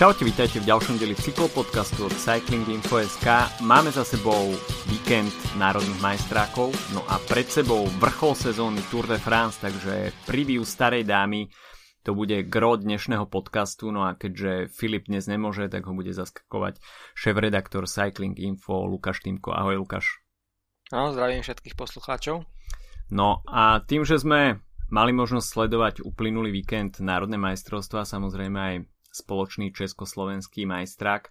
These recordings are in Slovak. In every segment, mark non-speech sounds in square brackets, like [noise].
Čaute, vítajte v ďalšom deli cyklopodcastu od Cycling Info.sk. Máme za sebou víkend národných majstrákov, no a pred sebou vrchol sezóny Tour de France, takže preview starej dámy, to bude gro dnešného podcastu, no a keďže Filip dnes nemôže, tak ho bude zaskakovať šéf-redaktor Cycling Info Lukáš Týmko. Ahoj Lukáš. No, zdravím všetkých poslucháčov. No a tým, že sme mali možnosť sledovať uplynulý víkend Národné majstrovstva, samozrejme aj spoločný československý majstrák,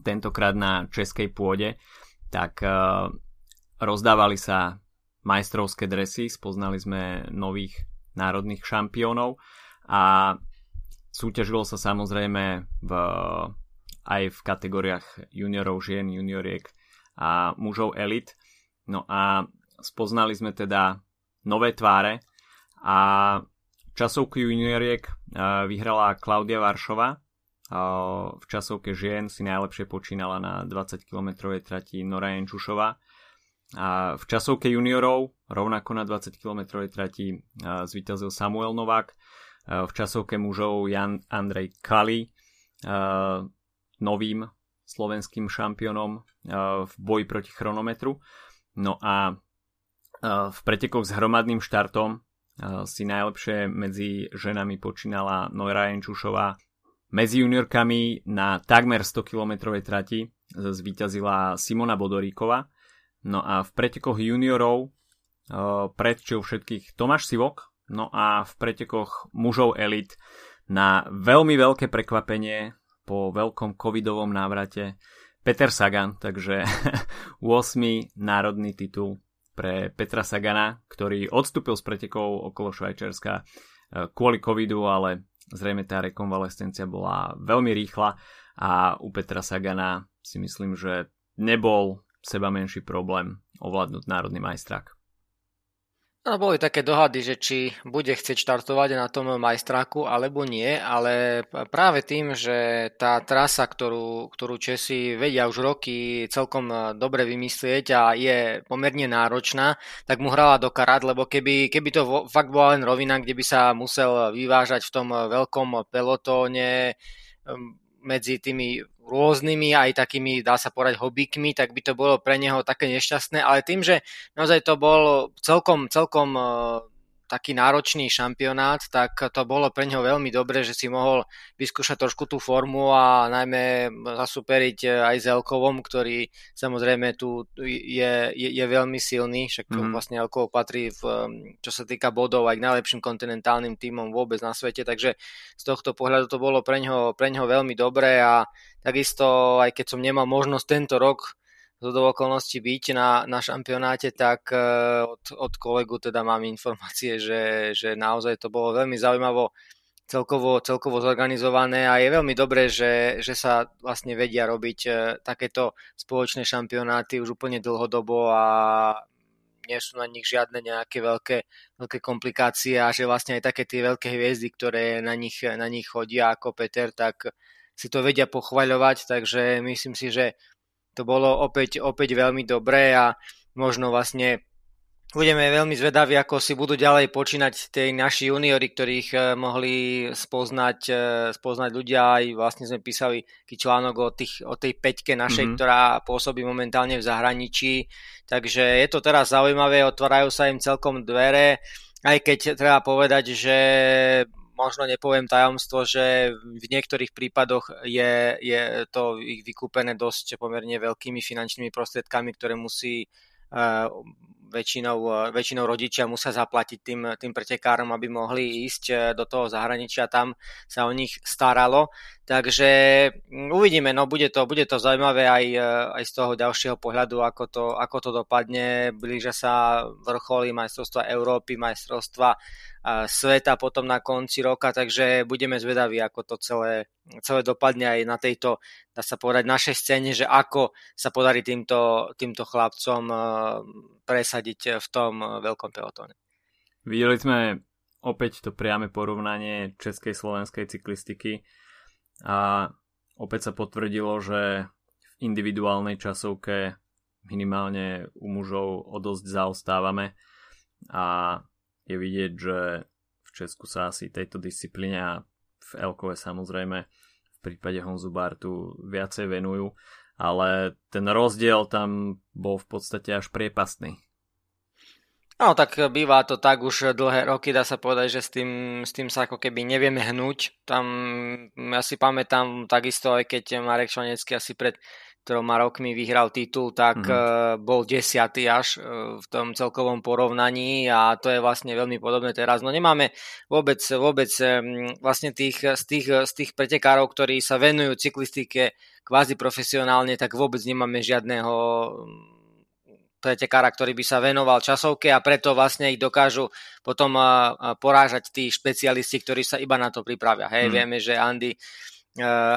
tentokrát na českej pôde, tak uh, rozdávali sa majstrovské dresy, spoznali sme nových národných šampiónov a súťažilo sa samozrejme v, aj v kategóriách juniorov žien, junioriek a mužov elit. No a spoznali sme teda nové tváre a časovku junioriek vyhrala Klaudia Varšova. V časovke žien si najlepšie počínala na 20 km trati Nora Jenčušová. A v časovke juniorov rovnako na 20 km trati zvíťazil Samuel Novák. V časovke mužov Jan Andrej Kali, novým slovenským šampiónom v boji proti chronometru. No a v pretekoch s hromadným štartom si najlepšie medzi ženami počínala Nora Jenčušová. Medzi juniorkami na takmer 100 km trati zvíťazila Simona Bodoríková. No a v pretekoch juniorov predčil všetkých Tomáš Sivok. No a v pretekoch mužov elit na veľmi veľké prekvapenie po veľkom covidovom návrate Peter Sagan, takže [laughs] 8. národný titul pre Petra Sagana, ktorý odstúpil z pretekov okolo Švajčiarska e, kvôli covidu, ale zrejme tá rekonvalescencia bola veľmi rýchla a u Petra Sagana si myslím, že nebol seba menší problém ovládnuť národný majstrák. No, boli také dohady, že či bude chcieť štartovať na tom majstráku alebo nie, ale práve tým, že tá trasa, ktorú, ktorú Česi vedia už roky celkom e, dobre vymyslieť a je pomerne náročná, tak mu hrala do karát, lebo keby, keby to fakt bola len rovina, kde by sa musel vyvážať v tom veľkom pelotóne medzi tými rôznymi aj takými, dá sa povedať, hobíkmi, tak by to bolo pre neho také nešťastné, ale tým, že naozaj to bol celkom, celkom e, taký náročný šampionát, tak to bolo pre neho veľmi dobre, že si mohol vyskúšať trošku tú formu a najmä zasuperiť aj s Elkovom, ktorý samozrejme tu je, je, je veľmi silný, však mm-hmm. vlastne Elkov patrí v, čo sa týka bodov aj k najlepším kontinentálnym tímom vôbec na svete, takže z tohto pohľadu to bolo pre neho, pre neho veľmi dobré a Takisto, aj keď som nemal možnosť tento rok do okolností byť na, na šampionáte, tak e, od, od kolegu teda mám informácie, [laughs] že, že naozaj to bolo veľmi zaujímavo celkovo, celkovo zorganizované a je veľmi dobré, že, že sa vlastne vedia robiť e, takéto spoločné šampionáty už úplne dlhodobo a nie sú na nich žiadne nejaké veľké, veľké komplikácie a že vlastne aj také tie veľké hviezdy, ktoré na nich, na nich chodia ako Peter, tak si to vedia pochvaľovať, takže myslím si, že to bolo opäť, opäť veľmi dobré a možno vlastne budeme veľmi zvedaví, ako si budú ďalej počínať tie naši juniori, ktorých eh, mohli spoznať, eh, spoznať ľudia. Aj vlastne sme písali článok o, tých, o tej peťke našej, mm-hmm. ktorá pôsobí momentálne v zahraničí. Takže je to teraz zaujímavé, otvárajú sa im celkom dvere, aj keď treba povedať, že možno nepoviem tajomstvo, že v niektorých prípadoch je, je to ich vykúpené dosť pomerne veľkými finančnými prostriedkami, ktoré musí uh, väčšinou, väčšinou rodičia musia zaplatiť tým, tým pretekárom, aby mohli ísť eh, do toho zahraničia, tam sa o nich staralo. Takže mm, uvidíme, no bude to, bude to zaujímavé aj, eh, aj z toho ďalšieho pohľadu, ako to, ako to dopadne. Blížia sa vrcholy majstrovstva Európy, majstrovstva sveta potom na konci roka, takže budeme zvedaví, ako to celé, celé dopadne aj na tejto, dá sa povedať, našej scéne, že ako sa podarí týmto, týmto chlapcom e, presadiť v tom veľkom pelotóne. Videli sme opäť to priame porovnanie českej slovenskej cyklistiky a opäť sa potvrdilo, že v individuálnej časovke minimálne u mužov o dosť zaostávame a je vidieť, že v Česku sa asi tejto disciplíne a v Elkove samozrejme v prípade Honzu Bartu viacej venujú, ale ten rozdiel tam bol v podstate až priepastný. No tak býva to tak už dlhé roky, dá sa povedať, že s tým, s tým sa ako keby nevieme hnúť. Tam ja si pamätám takisto, aj keď Marek Švanecký asi pred troma rokmi vyhral titul, tak mm. bol desiatý až e, v tom celkovom porovnaní a to je vlastne veľmi podobné teraz. No nemáme vôbec, vôbec vlastne tých, z, tých, z tých pretekárov, ktorí sa venujú cyklistike kvázi profesionálne, tak vôbec nemáme žiadneho pretekára, ktorý by sa venoval časovke a preto vlastne ich dokážu potom porážať tí špecialisti, ktorí sa iba na to pripravia. Hej, mm. vieme, že Andy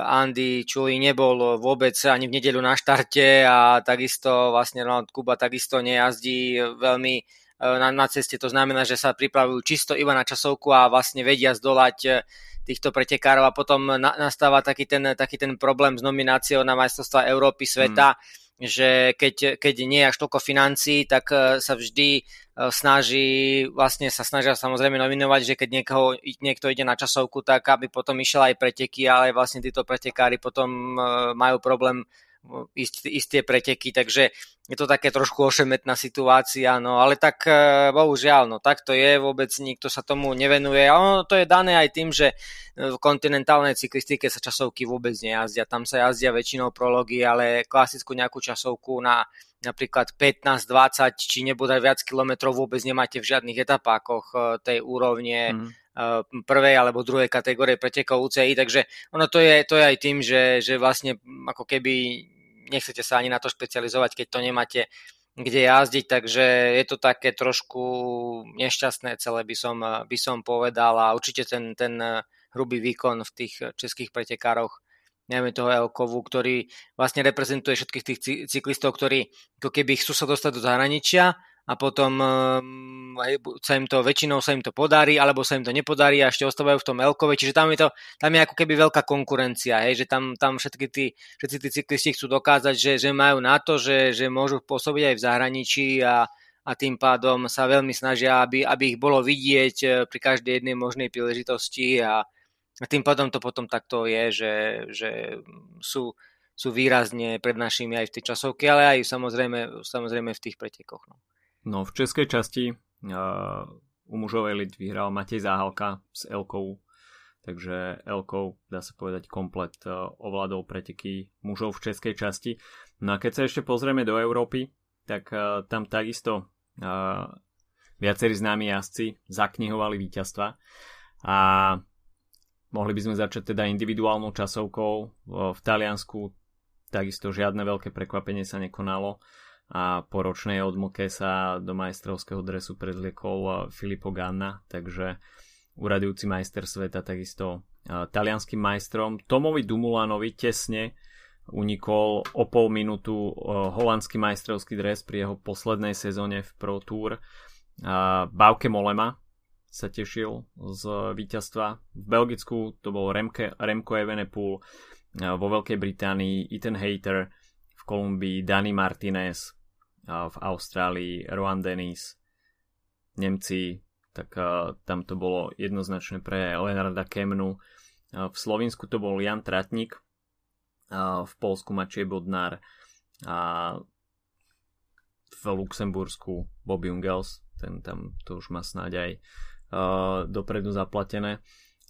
Andy Čuli nebol vôbec ani v nedelu na štarte a takisto vlastne Ronald Kuba takisto nejazdí veľmi na, na ceste. To znamená, že sa pripravujú čisto iba na časovku a vlastne vedia zdolať týchto pretekárov a potom na, nastáva taký ten, taký ten problém s nomináciou na majstrovstvá Európy, sveta, mm že keď, keď nie je až toľko financí, tak e, sa vždy e, snaží, vlastne sa snažia samozrejme nominovať, že keď niekoho, niekto ide na časovku, tak aby potom išiel aj preteky, ale vlastne títo pretekári potom e, majú problém ísť tie preteky, takže je to také trošku ošemetná situácia, no ale tak e, bohužiaľ, no tak to je, vôbec nikto sa tomu nevenuje. A ono to je dané aj tým, že v kontinentálnej cyklistike sa časovky vôbec nejazdia, tam sa jazdia väčšinou prology, ale klasickú nejakú časovku na napríklad 15, 20 či nebude viac kilometrov vôbec nemáte v žiadnych etapákoch e, tej úrovne mm prvej alebo druhej kategórie pretekov UCI, takže ono to je, to je aj tým, že, že vlastne ako keby nechcete sa ani na to špecializovať, keď to nemáte kde jazdiť, takže je to také trošku nešťastné celé by som, by som povedal. A určite ten, ten hrubý výkon v tých českých pretekároch najmä toho Elkovu, ktorý vlastne reprezentuje všetkých tých cyklistov, ktorí keby chcú sa dostať do zahraničia a potom um, sa im to, väčšinou sa im to podarí, alebo sa im to nepodarí a ešte ostávajú v tom Elkove, čiže tam je, to, tam je ako keby veľká konkurencia, hej, že tam, tam všetky tí, všetci tí cyklisti chcú dokázať, že, že majú na to, že, že môžu pôsobiť aj v zahraničí a, a tým pádom sa veľmi snažia, aby, aby ich bolo vidieť eh, pri každej jednej možnej príležitosti a, a tým pádom to potom takto je, že, že sú, sú výrazne pred našimi aj v tej časovke, ale aj samozrejme, samozrejme v tých pretekoch. No. No v českej časti uh, u mužov elit vyhral Matej Záhalka s Elkou, takže Elkou, dá sa povedať, komplet uh, ovládol preteky mužov v českej časti. No a keď sa ešte pozrieme do Európy, tak uh, tam takisto uh, viacerí známi jazdci zaknihovali víťazstva a mohli by sme začať teda individuálnou časovkou. V Taliansku takisto žiadne veľké prekvapenie sa nekonalo a po ročnej odmlke sa do majstrovského dresu predliekol Filippo Ganna, takže uradujúci majster sveta takisto talianským majstrom. Tomovi Dumulanovi tesne unikol o pol minútu holandský majstrovský dres pri jeho poslednej sezóne v Pro Tour. Bauke Molema sa tešil z víťazstva. V Belgicku to bol Remke, Remco Evenepoel, vo Veľkej Británii Ethan Hayter, v Kolumbii Dani Martinez, v Austrálii Rowan Dennis, Nemci, tak tam to bolo jednoznačné pre Leonarda Kemnu. V Slovensku to bol Jan Tratnik, v Polsku Mačej Bodnár a v Luxembursku Bob Jungels, ten tam to už má snáď aj dopredu zaplatené.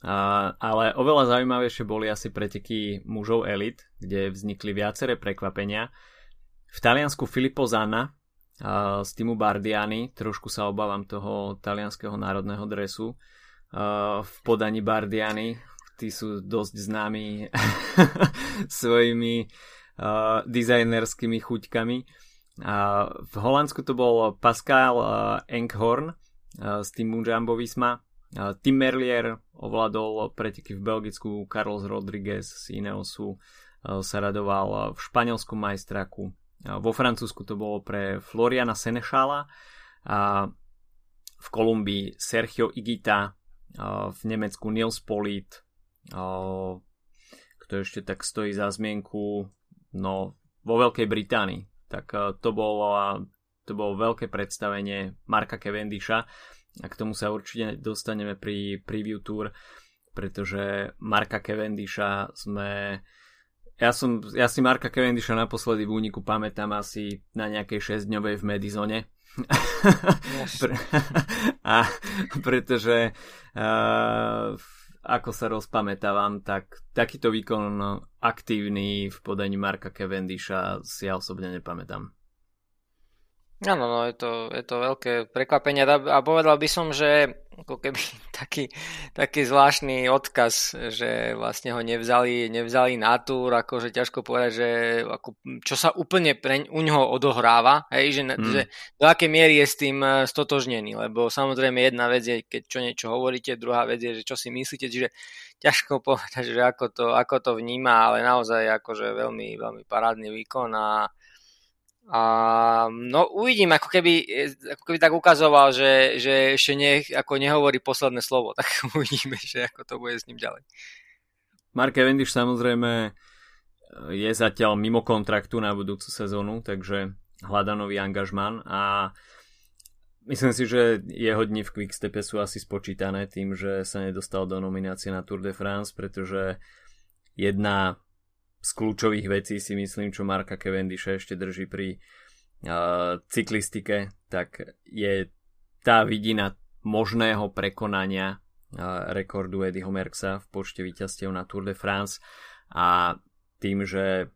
ale oveľa zaujímavejšie boli asi preteky mužov elit, kde vznikli viaceré prekvapenia. V Taliansku Filippo Zanna z týmu Bardiani, trošku sa obávam toho talianského národného dresu v podaní Bardiani, tí sú dosť známi [laughs] svojimi dizajnerskými chuťkami. V Holandsku to bol Pascal Enkhorn z týmu Jumbo Visma. Tim Merlier ovládol preteky v Belgicku, Carlos Rodriguez z Ineosu sa radoval v španielskom majstraku. Vo Francúzsku to bolo pre Floriana Senešala, v Kolumbii Sergio Igita, v Nemecku Nils Polit, kto ešte tak stojí za zmienku, no vo Veľkej Británii. Tak to bolo, to bolo veľké predstavenie Marka Cavendisha a k tomu sa určite dostaneme pri preview tour. pretože Marka Cavendisha sme ja, som, ja si Marka Cavendisha naposledy v úniku pamätám asi na nejakej 6-dňovej v Medizone. Yes. [laughs] a pretože uh, ako sa rozpamätávam, tak takýto výkon aktívny v podaní Marka Cavendisha si ja osobne nepamätám. Áno, no, je to, je to veľké prekvapenie a povedal by som, že ako keby [laughs] taký, taký zvláštny odkaz, že vlastne ho nevzali, nevzali na túr, akože ťažko povedať, že ako, čo sa úplne pre, u ňoho odohráva, hej, že, mm. že do akej miery je s tým e, stotožnený, lebo samozrejme jedna vec je, keď čo niečo hovoríte, druhá vec je, že čo si myslíte, čiže ťažko [laughs] povedať, že ako to, ako to vníma, ale naozaj akože veľmi, veľmi parádny výkon a a no uvidím, ako keby, ako keby tak ukazoval, že, že ešte ne, ako nehovorí posledné slovo, [laughs] tak uvidíme, že ako to bude s ním ďalej. Mark Cavendish samozrejme je zatiaľ mimo kontraktu na budúcu sezónu, takže hľada nový angažman a myslím si, že jeho dni v Quickstepe sú asi spočítané tým, že sa nedostal do nominácie na Tour de France, pretože jedna z kľúčových vecí si myslím, čo Marka Cavendisha ešte drží pri uh, cyklistike, tak je tá vidina možného prekonania uh, rekordu Eddieho Merksa v počte víťazstiev na Tour de France. A tým, že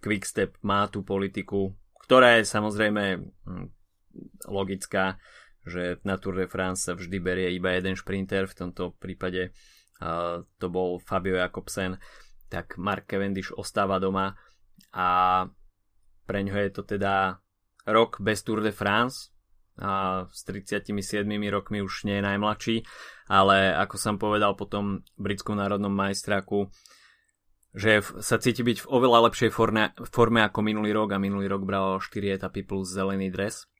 Quickstep má tú politiku, ktorá je samozrejme hm, logická, že na Tour de France sa vždy berie iba jeden šprinter, v tomto prípade uh, to bol Fabio Jakobsen, tak Mark Cavendish ostáva doma a pre ňo je to teda rok bez Tour de France a s 37 rokmi už nie je najmladší, ale ako som povedal potom britskom národnom majstraku, že sa cíti byť v oveľa lepšej forme, forme ako minulý rok a minulý rok bral 4 etapy plus zelený dres.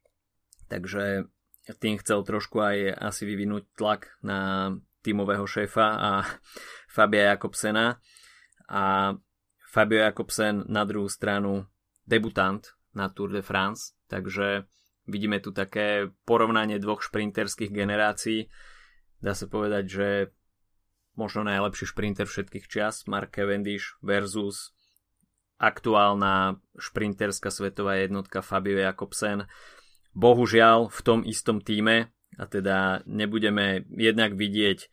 Takže tým chcel trošku aj asi vyvinúť tlak na tímového šéfa a [laughs] Fabia Jakobsena a Fabio Jakobsen na druhú stranu debutant na Tour de France, takže vidíme tu také porovnanie dvoch šprinterských generácií. Dá sa povedať, že možno najlepší šprinter všetkých čas, Mark Cavendish versus aktuálna šprinterská svetová jednotka Fabio Jakobsen. Bohužiaľ v tom istom týme, a teda nebudeme jednak vidieť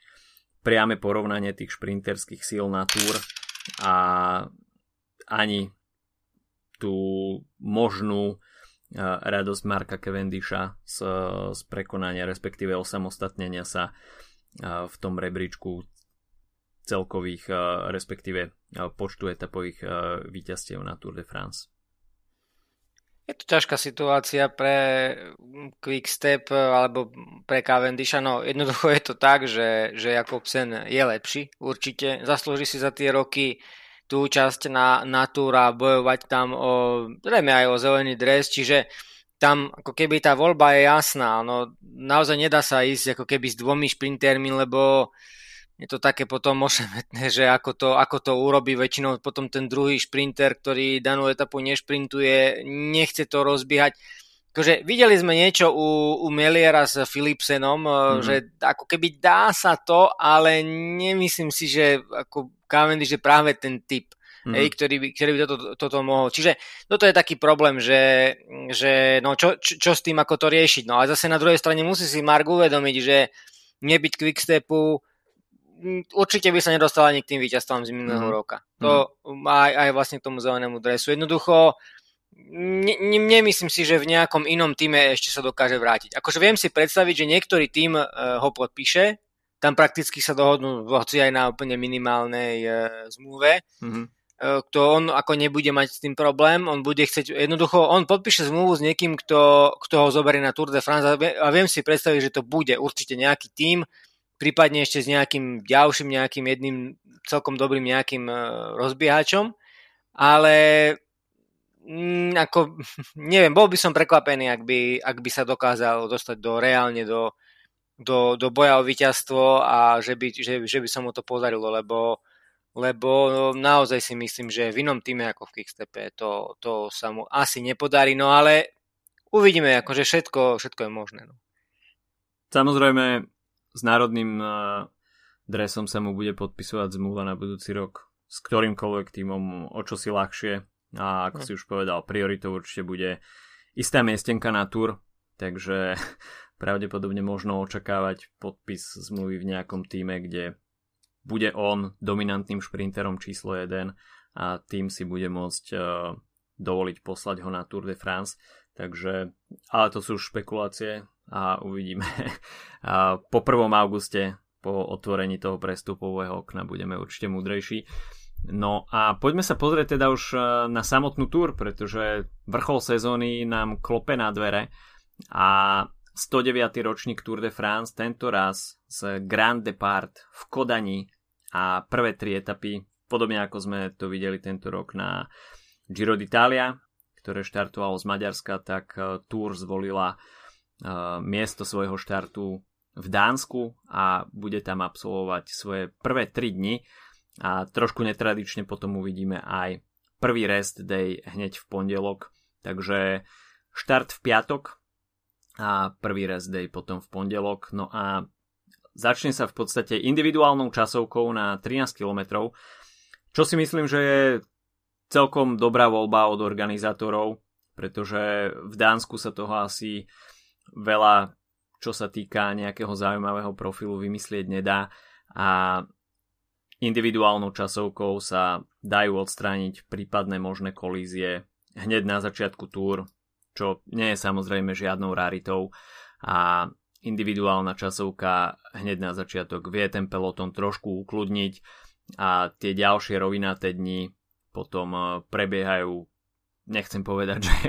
priame porovnanie tých šprinterských síl na Tour a ani tú možnú radosť Marka Cavendisha z, z prekonania, respektíve osamostatnenia sa v tom rebríčku celkových, respektíve počtu etapových víťazstiev na Tour de France. Je to ťažká situácia pre Quickstep alebo pre Cavendisha. No jednoducho je to tak, že, že Jakobsen je lepší určite. Zaslúži si za tie roky tú časť na, na túra bojovať tam o, zrejme aj o zelený dres, čiže tam ako keby tá voľba je jasná. No, naozaj nedá sa ísť ako keby s dvomi šprintermi, lebo je to také potom ošemetné, že ako to, ako to urobí väčšinou potom ten druhý šprinter, ktorý danú etapu nešprintuje, nechce to rozbiehať. Akože videli sme niečo u, u Meliera s Philipsenom, mm-hmm. že ako keby dá sa to, ale nemyslím si, že ako Cavendish je práve ten typ, mm-hmm. ej, ktorý by, ktorý by toto, toto mohol. Čiže toto je taký problém, že, že no, čo, čo, čo s tým, ako to riešiť. No a zase na druhej strane musí si Mark uvedomiť, že nebyť quickstepu určite by sa nedostal ani k tým víťazstvám z minulého mm. roka. To mm. aj, aj vlastne k tomu zelenému dresu. Jednoducho, ne, ne, nemyslím si, že v nejakom inom týme ešte sa dokáže vrátiť. Akože viem si predstaviť, že niektorý tým uh, ho podpíše, tam prakticky sa dohodnú hoci aj na úplne minimálnej uh, zmluve. Mm-hmm. Uh, kto on ako nebude mať s tým problém, on bude chcieť, jednoducho, on podpíše zmluvu s niekým, kto, kto ho zoberie na Tour de France a viem si predstaviť, že to bude určite nejaký tým, prípadne ešte s nejakým ďalším nejakým jedným celkom dobrým nejakým uh, rozbiehačom, ale mm, ako, [laughs] neviem, bol by som prekvapený, ak by, ak by sa dokázal dostať do reálne do, do, do boja o víťazstvo a že by, že, že by sa mu to podarilo, lebo, lebo naozaj si myslím, že v inom týme ako v Kickstepe to, to sa mu asi nepodarí, no ale uvidíme, akože všetko, všetko je možné. No. Samozrejme, s národným uh, dresom sa mu bude podpisovať zmluva na budúci rok s ktorýmkoľvek týmom o čo si ľahšie a ako hm. si už povedal, prioritou určite bude istá miestenka na tur, takže [laughs] pravdepodobne možno očakávať podpis zmluvy v nejakom týme, kde bude on dominantným šprinterom číslo 1 a tým si bude môcť uh, dovoliť poslať ho na Tour de France. Takže, ale to sú špekulácie a uvidíme. [laughs] a po 1. auguste, po otvorení toho prestupového okna budeme určite múdrejší. No a poďme sa pozrieť teda už e, na samotnú túr, pretože vrchol sezóny nám klope na dvere a 109. ročník Tour de France tento raz z Grand Depart v Kodani a prvé tri etapy, podobne ako sme to videli tento rok na Giro d'Italia, ktoré štartovalo z Maďarska, tak e, Tour zvolila e, miesto svojho štartu v Dánsku a bude tam absolvovať svoje prvé tri dni. A trošku netradične potom uvidíme aj prvý rest day hneď v pondelok, takže štart v piatok a prvý rest day potom v pondelok, no a začne sa v podstate individuálnou časovkou na 13 km, čo si myslím, že je celkom dobrá voľba od organizátorov, pretože v Dánsku sa toho asi veľa, čo sa týka nejakého zaujímavého profilu, vymyslieť nedá a individuálnou časovkou sa dajú odstrániť prípadné možné kolízie hneď na začiatku túr, čo nie je samozrejme žiadnou raritou. A individuálna časovka hneď na začiatok vie ten peloton trošku ukludniť a tie ďalšie rovinaté dni potom eh, prebiehajú nechcem povedať, [laughs] že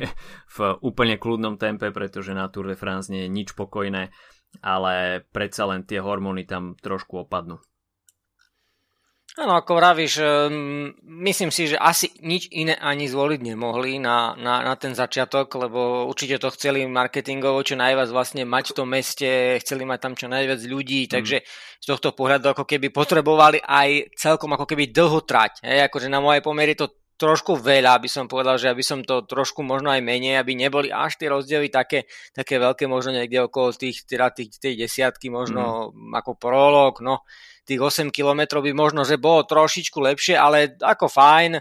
v úplne kľudnom tempe, pretože na Tour de France nie je nič pokojné, ale predsa len tie hormóny tam trošku opadnú. Áno, ako vravíš, ehm, myslím si, že asi nič iné ani zvoliť nemohli na, na, na ten začiatok, lebo určite to chceli marketingovo čo najviac vlastne mať v tom meste, chceli mať tam čo najviac ľudí, mm. takže z tohto pohľadu ako keby potrebovali aj celkom ako keby dlho trať. Hej, akože na moje pomery to trošku veľa, aby som povedal, že aby som to trošku možno aj menej, aby neboli až tie rozdiely také, také veľké, možno niekde okolo tých, teda tých, tej desiatky, možno mm. ako prolog, no tých 8 km by možno, že bolo trošičku lepšie, ale ako fajn,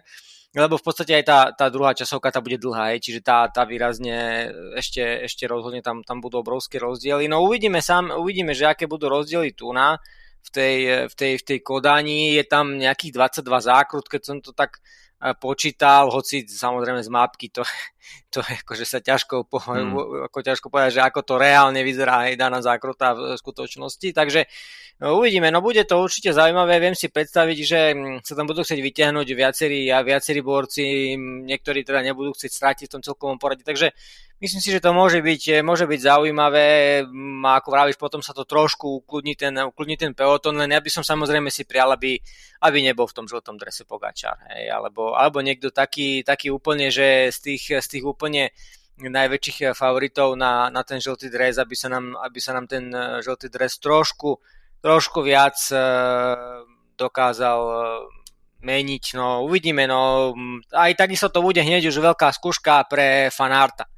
lebo v podstate aj tá, tá druhá časovka tá bude dlhá, aj, čiže tá, tá výrazne ešte, ešte rozhodne tam, tam budú obrovské rozdiely. No uvidíme sám, uvidíme, že aké budú rozdiely tu na v tej, v tej, v tej Kodani, je tam nejakých 22 zákrut, keď som to tak počítal, hoci samozrejme z mapky to, to akože sa ťažko, po, hmm. ako ťažko povedať, že ako to reálne vyzerá aj daná zákruta v skutočnosti, takže no, uvidíme, no bude to určite zaujímavé, viem si predstaviť, že hm, sa tam budú chcieť vyťahnuť viacerí a viacerí borci, hm, niektorí teda nebudú chcieť strátiť v tom celkovom poradí, takže Myslím si, že to môže byť, eh, môže byť zaujímavé. Mm, a ako vravíš, potom sa to trošku ukludní ten, ukludní ten peloton, len ja by som samozrejme si prial, aby, aby nebol v tom žltom drese Pogačar, hej, alebo, alebo niekto taký, taký úplne, že z tých, z tých úplne najväčších favoritov na, na ten žltý dres, aby sa nám, aby sa nám ten eh, žltý dres trošku, trošku viac e, dokázal meniť, no uvidíme, no aj takisto to bude hneď už veľká skúška pre fanárta.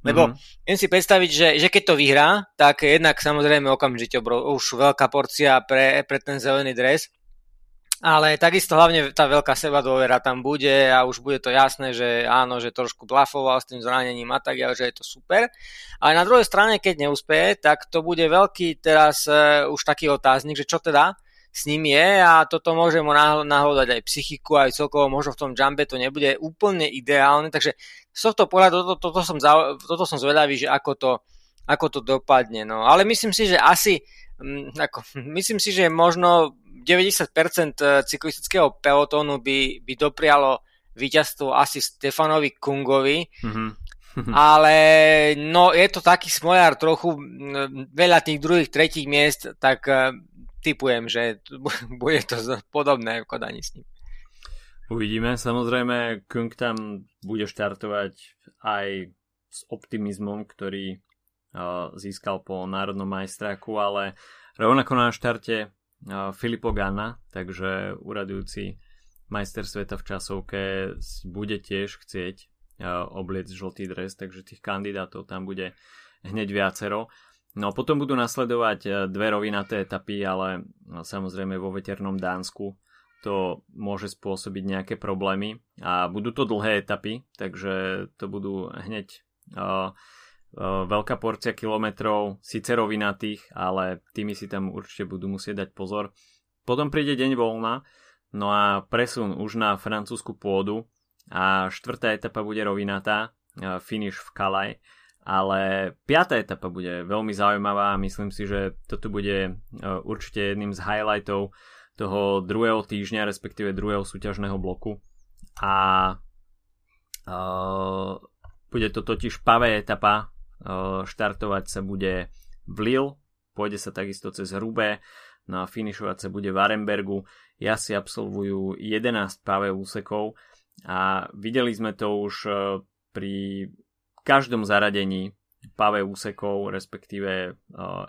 Lebo mm-hmm. viem si predstaviť, že, že keď to vyhrá, tak jednak samozrejme okamžite obrov, už veľká porcia pre, pre ten zelený dres, ale takisto hlavne tá veľká seba dôvera tam bude a už bude to jasné, že áno, že trošku blafoval s tým zranením a tak, že je to super. Ale na druhej strane, keď neúspeje, tak to bude veľký teraz uh, už taký otáznik, že čo teda, s ním je a toto môže mu nahodať aj psychiku, aj celkovo možno v tom jumpe to nebude úplne ideálne, takže z tohto pohľadu toto, toto, som, toto som zvedavý, že ako to, ako to dopadne. No. Ale myslím si, že asi mm, ako, [laughs] myslím si, že možno 90% eh, cyklistického pelotónu by, by doprialo víťazstvo asi Stefanovi Kungovi, mm-hmm. [laughs] ale no je to taký smojár trochu, veľa tých druhých, tretích miest, tak eh, typujem, že [laughs] bude to podobné v Kodani s ním. Uvidíme. Samozrejme, Kung tam bude štartovať aj s optimizmom, ktorý uh, získal po národnom majstráku, ale rovnako na štarte Filipo Ganna, takže uradujúci majster sveta v časovke bude tiež chcieť obliec žltý dres, takže tých kandidátov tam bude hneď viacero. No potom budú nasledovať dve rovinaté etapy, ale no, samozrejme vo veternom Dánsku to môže spôsobiť nejaké problémy a budú to dlhé etapy, takže to budú hneď uh, veľká porcia kilometrov, síce rovinatých, ale tými si tam určite budú musieť dať pozor. Potom príde deň voľna, no a presun už na francúzsku pôdu a štvrtá etapa bude rovinatá, uh, finish v Calais ale piatá etapa bude veľmi zaujímavá a myslím si, že toto bude e, určite jedným z highlightov toho druhého týždňa, respektíve druhého súťažného bloku. A uh, bude to totiž pavé etapa, štartovať sa bude v Lille, pôjde sa takisto cez Rubé, no a finišovať sa bude v Arenbergu. si absolvujú 11 pavé úsekov a videli sme to už pri každom zaradení pavé úsekov, respektíve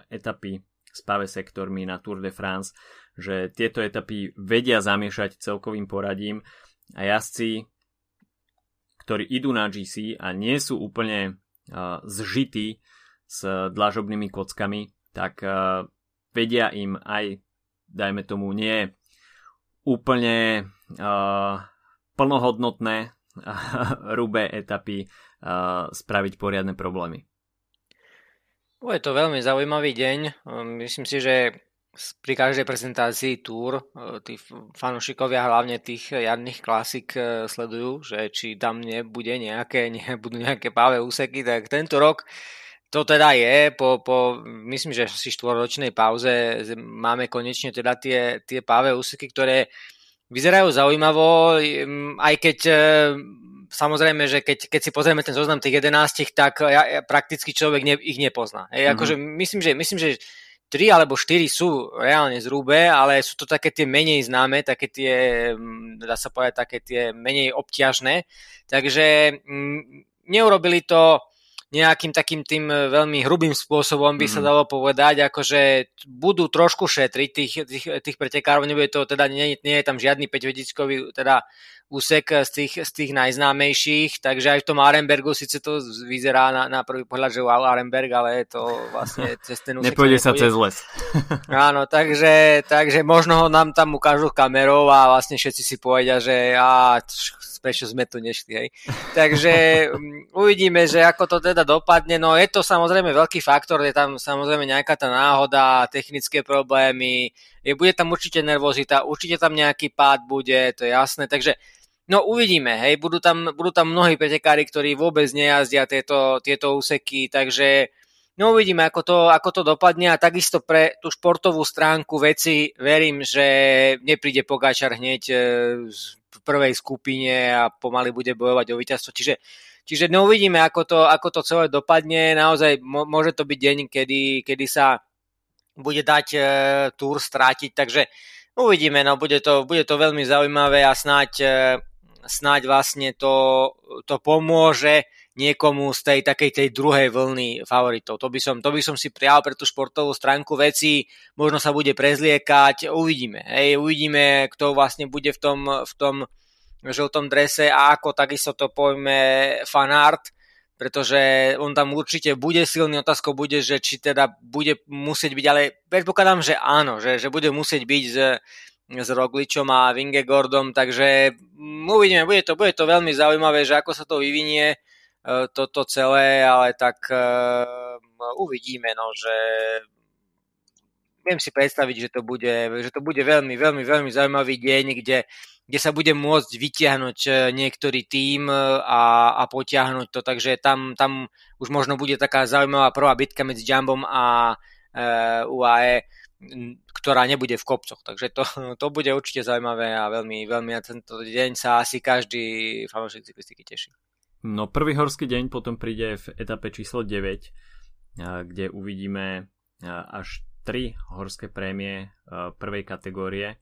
etapy s pavé sektormi na Tour de France, že tieto etapy vedia zamiešať celkovým poradím a jazdci, ktorí idú na GC a nie sú úplne zžití s dlažobnými kockami, tak vedia im aj, dajme tomu, nie úplne plnohodnotné rubé etapy spraviť poriadne problémy. Je to veľmi zaujímavý deň. Myslím si, že pri každej prezentácii túr e, tí fanúšikovia hlavne tých jarných klasik e, sledujú, že či tam nebude nejaké, [laughs] nebudú nejaké páve úseky, tak tento rok to teda je, po, po myslím, že asi štvoročnej pauze máme konečne teda tie, tie páve úseky, ktoré vyzerajú zaujímavo, aj keď e, samozrejme, že keď, keď si pozrieme ten zoznam tých 11, tak ja, ja, prakticky človek ne, ich nepozná. Hej, mm-hmm. akože myslím, že, myslím, že 3 alebo 4 sú reálne zrúbe, ale sú to také tie menej známe, také tie, mm, dá sa povedať, také tie menej obťažné. Takže m, neurobili to nejakým takým tým e, veľmi hrubým spôsobom by sa mhm. dalo povedať, akože budú trošku šetriť tých, tých, tých pretekárov, nebude to teda, nie, nie je tam žiadny 5 teda úsek z tých, z tých najznámejších, takže aj v tom Arenbergu síce to vyzerá na, na prvý pohľad, že wow, Arenberg, ale je to vlastne [laughs] cez ten úsek. Nepôjde sa cez les. [laughs] Áno, takže, takže možno ho nám tam ukážu kamerou a vlastne všetci si povedia, že á, prečo sme tu nešli, hej. Takže [laughs] mm, uvidíme, že ako to teda dopadne. No je to samozrejme veľký faktor, je tam samozrejme nejaká tá náhoda, technické problémy, je, bude tam určite nervozita, určite tam nejaký pád bude, to je jasné, takže No uvidíme, hej, budú tam, budú tam mnohí pretekári, ktorí vôbec nejazdia tieto, tieto úseky, takže no uvidíme, ako to, ako to dopadne a takisto pre tú športovú stránku veci verím, že nepríde Pogáčar hneď e, v prvej skupine a pomaly bude bojovať o víťazstvo, čiže Čiže no uvidíme, ako to, ako to celé dopadne. Naozaj môže to byť deň, kedy, kedy sa bude dať e, túr strátiť, takže uvidíme, no bude to, bude to veľmi zaujímavé a snáď e, snáď vlastne to, to pomôže niekomu z tej takej tej druhej vlny favoritov. To by som, to by som si prijal pre tú športovú stránku veci, možno sa bude prezliekať, uvidíme. Hej, uvidíme, kto vlastne bude v tom, v tom žltom drese a ako takisto to pojme fanart, pretože on tam určite bude silný, otázkou bude, že či teda bude musieť byť, ale predpokladám, že áno, že, že bude musieť byť z, s Rogličom a Vingegordom, takže mm, uvidíme, bude to, bude to veľmi zaujímavé, že ako sa to vyvinie e, toto celé, ale tak uh, uvidíme, no, že viem si predstaviť, že to bude, že to bude veľmi, veľmi, veľmi zaujímavý deň, kde, kde sa bude môcť vytiahnuť e, niektorý tím a, a potiahnuť to, takže tam, tam už možno bude taká zaujímavá prvá bitka medzi Jumbom a uh, UAE ktorá nebude v kopcoch. Takže to, [laughs] to bude určite zaujímavé a veľmi, veľmi na tento deň sa asi každý fanúšik cyklistiky teší. No prvý horský deň potom príde v etape číslo 9, kde uvidíme až 3 horské prémie prvej kategórie,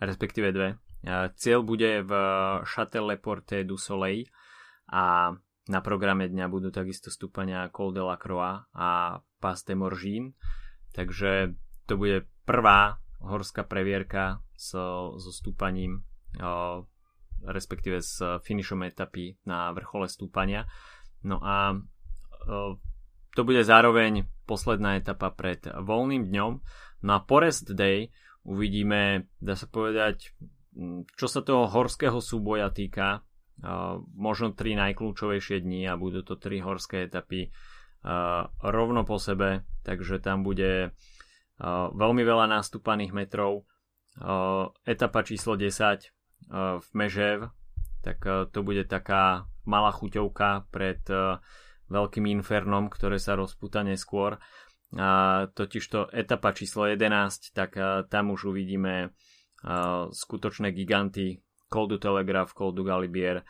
respektíve dve. Cieľ bude v Châtel Le Porte du Soleil a na programe dňa budú takisto stúpania Col de la Croix a Pas de Morgine. Takže to bude prvá horská previerka so, so stúpaním, o, respektíve s finišom etapy na vrchole stúpania. No a o, to bude zároveň posledná etapa pred voľným dňom. No a po rest day uvidíme, dá sa povedať, čo sa toho horského súboja týka, možno tri najkľúčovejšie dni a budú to tri horské etapy rovno po sebe, takže tam bude veľmi veľa nástupaných metrov. Etapa číslo 10 v Mežev, tak to bude taká malá chuťovka pred veľkým infernom, ktoré sa rozputa neskôr. Totižto etapa číslo 11, tak tam už uvidíme skutočné giganty Col du Telegraph, Col du Galibier,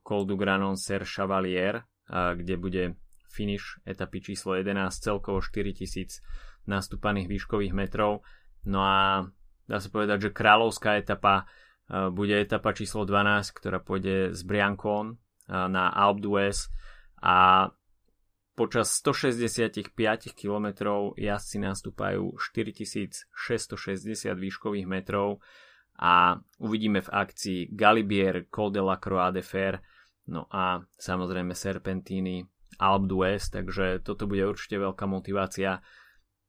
Col du Granon Ser Chevalier, kde bude finish etapy číslo 11, celkovo 4000 nastúpaných výškových metrov. No a dá sa povedať, že kráľovská etapa bude etapa číslo 12, ktorá pôjde z Briancon na Alpe d'Huez. A počas 165 km jazdci nastúpajú 4660 výškových metrov. A uvidíme v akcii Galibier, Col de la Croix de Fer, no a samozrejme Serpentini, Alpe d'Huez, takže toto bude určite veľká motivácia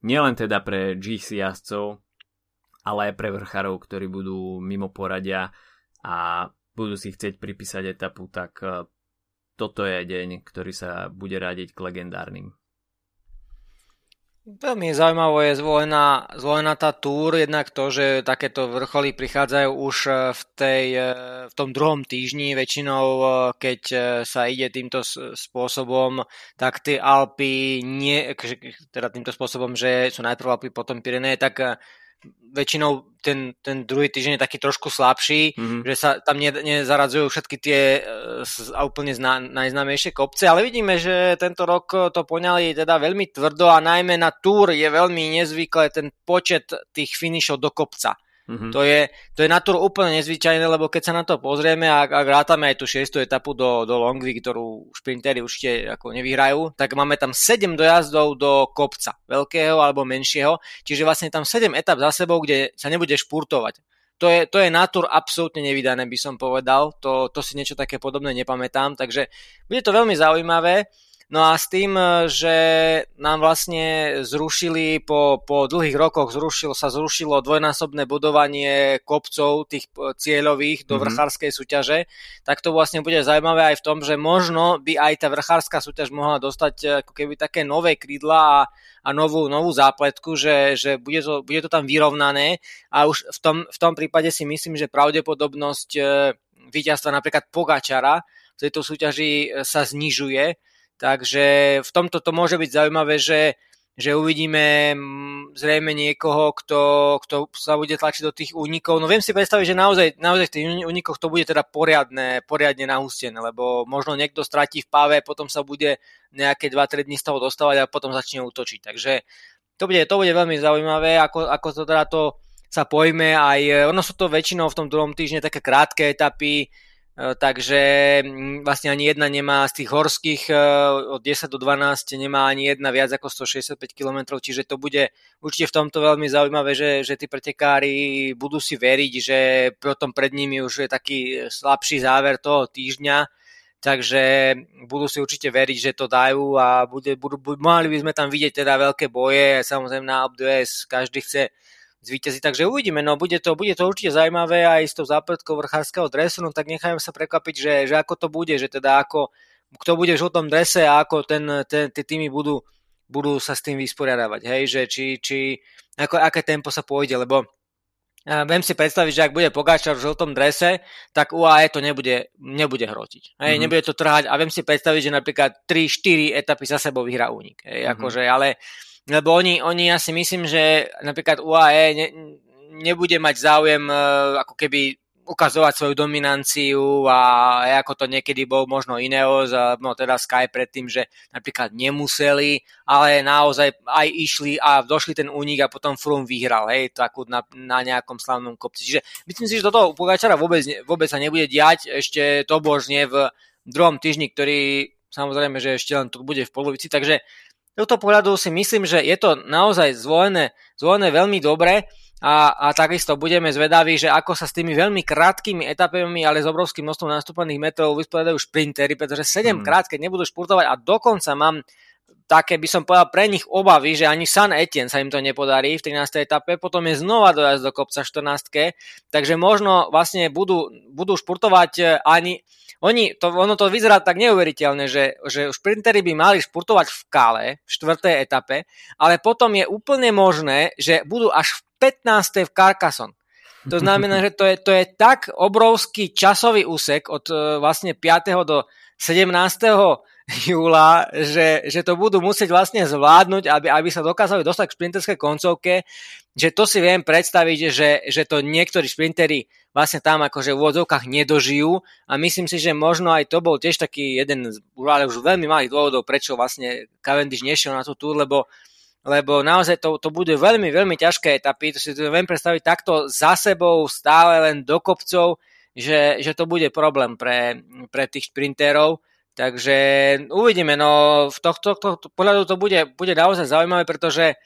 nielen teda pre GC jazdcov, ale aj pre vrchárov, ktorí budú mimo poradia a budú si chcieť pripísať etapu, tak e, toto je deň, ktorý sa bude radiť k legendárnym. Veľmi zaujímavé je zvolená, zvolená tá túr, jednak to, že takéto vrcholy prichádzajú už e, v, tej, e, v tom druhom týždni, väčšinou keď sa ide týmto spôsobom, tak tie Alpy, nie, teda týmto spôsobom, že sú najprv Alpy, potom Pyreneje, tak väčšinou ten, ten druhý týždeň je taký trošku slabší, mm-hmm. že sa tam ne, nezaradzujú všetky tie uh, úplne zna, najznámejšie kopce, ale vidíme, že tento rok to poňali teda veľmi tvrdo a najmä na túr je veľmi nezvyklé ten počet tých finišov do kopca. Mm-hmm. To, je, to je na úplne nezvyčajné, lebo keď sa na to pozrieme a ak rátame aj tú 6. etapu do, do Longvy, ktorú šprintery určite ako nevyhrajú, tak máme tam 7 dojazdov do kopca, veľkého alebo menšieho, čiže vlastne tam 7 etap za sebou, kde sa nebude špurtovať. To je, to je natúr absolútne nevydané, by som povedal. To, to si niečo také podobné nepamätám, takže bude to veľmi zaujímavé. No a s tým, e, že nám vlastne zrušili po, po dlhých rokoch zrušilo, sa zrušilo dvojnásobné budovanie kopcov tých e, cieľových do mm-hmm. vrchárskej súťaže, tak to vlastne bude zaujímavé aj v tom, že možno by aj tá vrchárska súťaž mohla dostať e, ako keby také nové krídla a, a novú, novú zápletku, že, že bude, to, bude to tam vyrovnané a už v tom, v tom prípade si myslím, že pravdepodobnosť víťazstva napríklad Pogačara v tejto súťaži sa znižuje, Takže v tomto to môže byť zaujímavé, že, že uvidíme mm, zrejme niekoho, kto, kto sa bude tlačiť do tých únikov. No viem si predstaviť, že naozaj, naozaj v tých únikoch to bude teda poriadne, poriadne nahustené, lebo možno niekto stratí v páve, potom sa bude nejaké 2-3 dní z toho dostávať a potom začne útočiť. Takže to bude, to bude veľmi zaujímavé, ako, ako to teda to sa pojme aj, ono sú to väčšinou v tom druhom týždni také krátke etapy, takže mm, vlastne ani jedna nemá z tých horských e, od 10 do 12 nemá ani jedna viac ako 165 km, čiže to bude určite v tomto veľmi zaujímavé, že, že tí pretekári budú si veriť, že potom pred nimi už je taký slabší záver toho týždňa, takže budú si určite veriť, že to dajú a bude, budú, mali by sme tam vidieť teda veľké boje, samozrejme na Obdues každý chce zvíťazí. Takže uvidíme, no bude to, bude to určite zaujímavé aj s tou zápletkou vrchárskeho dresu, no tak nechajme sa prekvapiť, že, že ako to bude, že teda ako, kto bude v žltom drese a ako ten, ten, tie týmy budú, budú sa s tým vysporiadavať, hej, že či, či ako, aké tempo sa pôjde, lebo ja viem si predstaviť, že ak bude Pogáčar v žltom drese, tak UAE to nebude, nebude hrotiť. Hej, mm-hmm. Nebude to trhať a viem si predstaviť, že napríklad 3-4 etapy za sebou vyhrá únik. Hej, mm-hmm. akože, ale lebo oni, oni ja si myslím, že napríklad UAE ne, nebude mať záujem e, ako keby ukazovať svoju dominanciu a ako to niekedy bol možno Ineos, no teda Sky predtým, že napríklad nemuseli, ale naozaj aj išli a došli ten únik a potom Froome vyhral, hej, takú na, na nejakom slavnom kopci. Čiže myslím si, že toto u Pogačara vôbec, vôbec sa nebude diať, ešte to božne v druhom týždni, ktorý samozrejme, že ešte len tu bude v polovici, takže tohto pohľadu si myslím, že je to naozaj zvolené, zvolené veľmi dobre a, a takisto budeme zvedaví, že ako sa s tými veľmi krátkými etapami, ale s obrovským množstvom nastúpaných metrov vysporiadajú šprintery, pretože 7 hmm. krát, keď nebudú špurtovať a dokonca mám také by som povedal pre nich obavy, že ani San Etienne sa im to nepodarí v 13. etape, potom je znova dojazd do kopca 14. Takže možno vlastne budú, budú športovať e, ani, oni, to, ono to vyzerá tak neuveriteľne, že, že šprintery by mali športovať v Kále, v 4. etape, ale potom je úplne možné, že budú až v 15. v Carcassonne. To znamená, že to je, to je tak obrovský časový úsek od e, vlastne 5. do 17. júla, že, že to budú musieť vlastne zvládnuť, aby, aby sa dokázali dostať k šprinterskej koncovke, že to si viem predstaviť, že, že to niektorí šprintery vlastne tam akože v úvodzovkách nedožijú a myslím si, že možno aj to bol tiež taký jeden z ale už veľmi malých dôvodov, prečo vlastne Cavendish nešiel na tú túr, lebo lebo naozaj to, to bude veľmi, veľmi ťažké etapy, to si to viem predstaviť takto za sebou, stále len do kopcov, že, že to bude problém pre, pre tých šprinterov. Takže uvidíme, no v tohto, to, to, pohľadu to bude, bude naozaj zaujímavé, pretože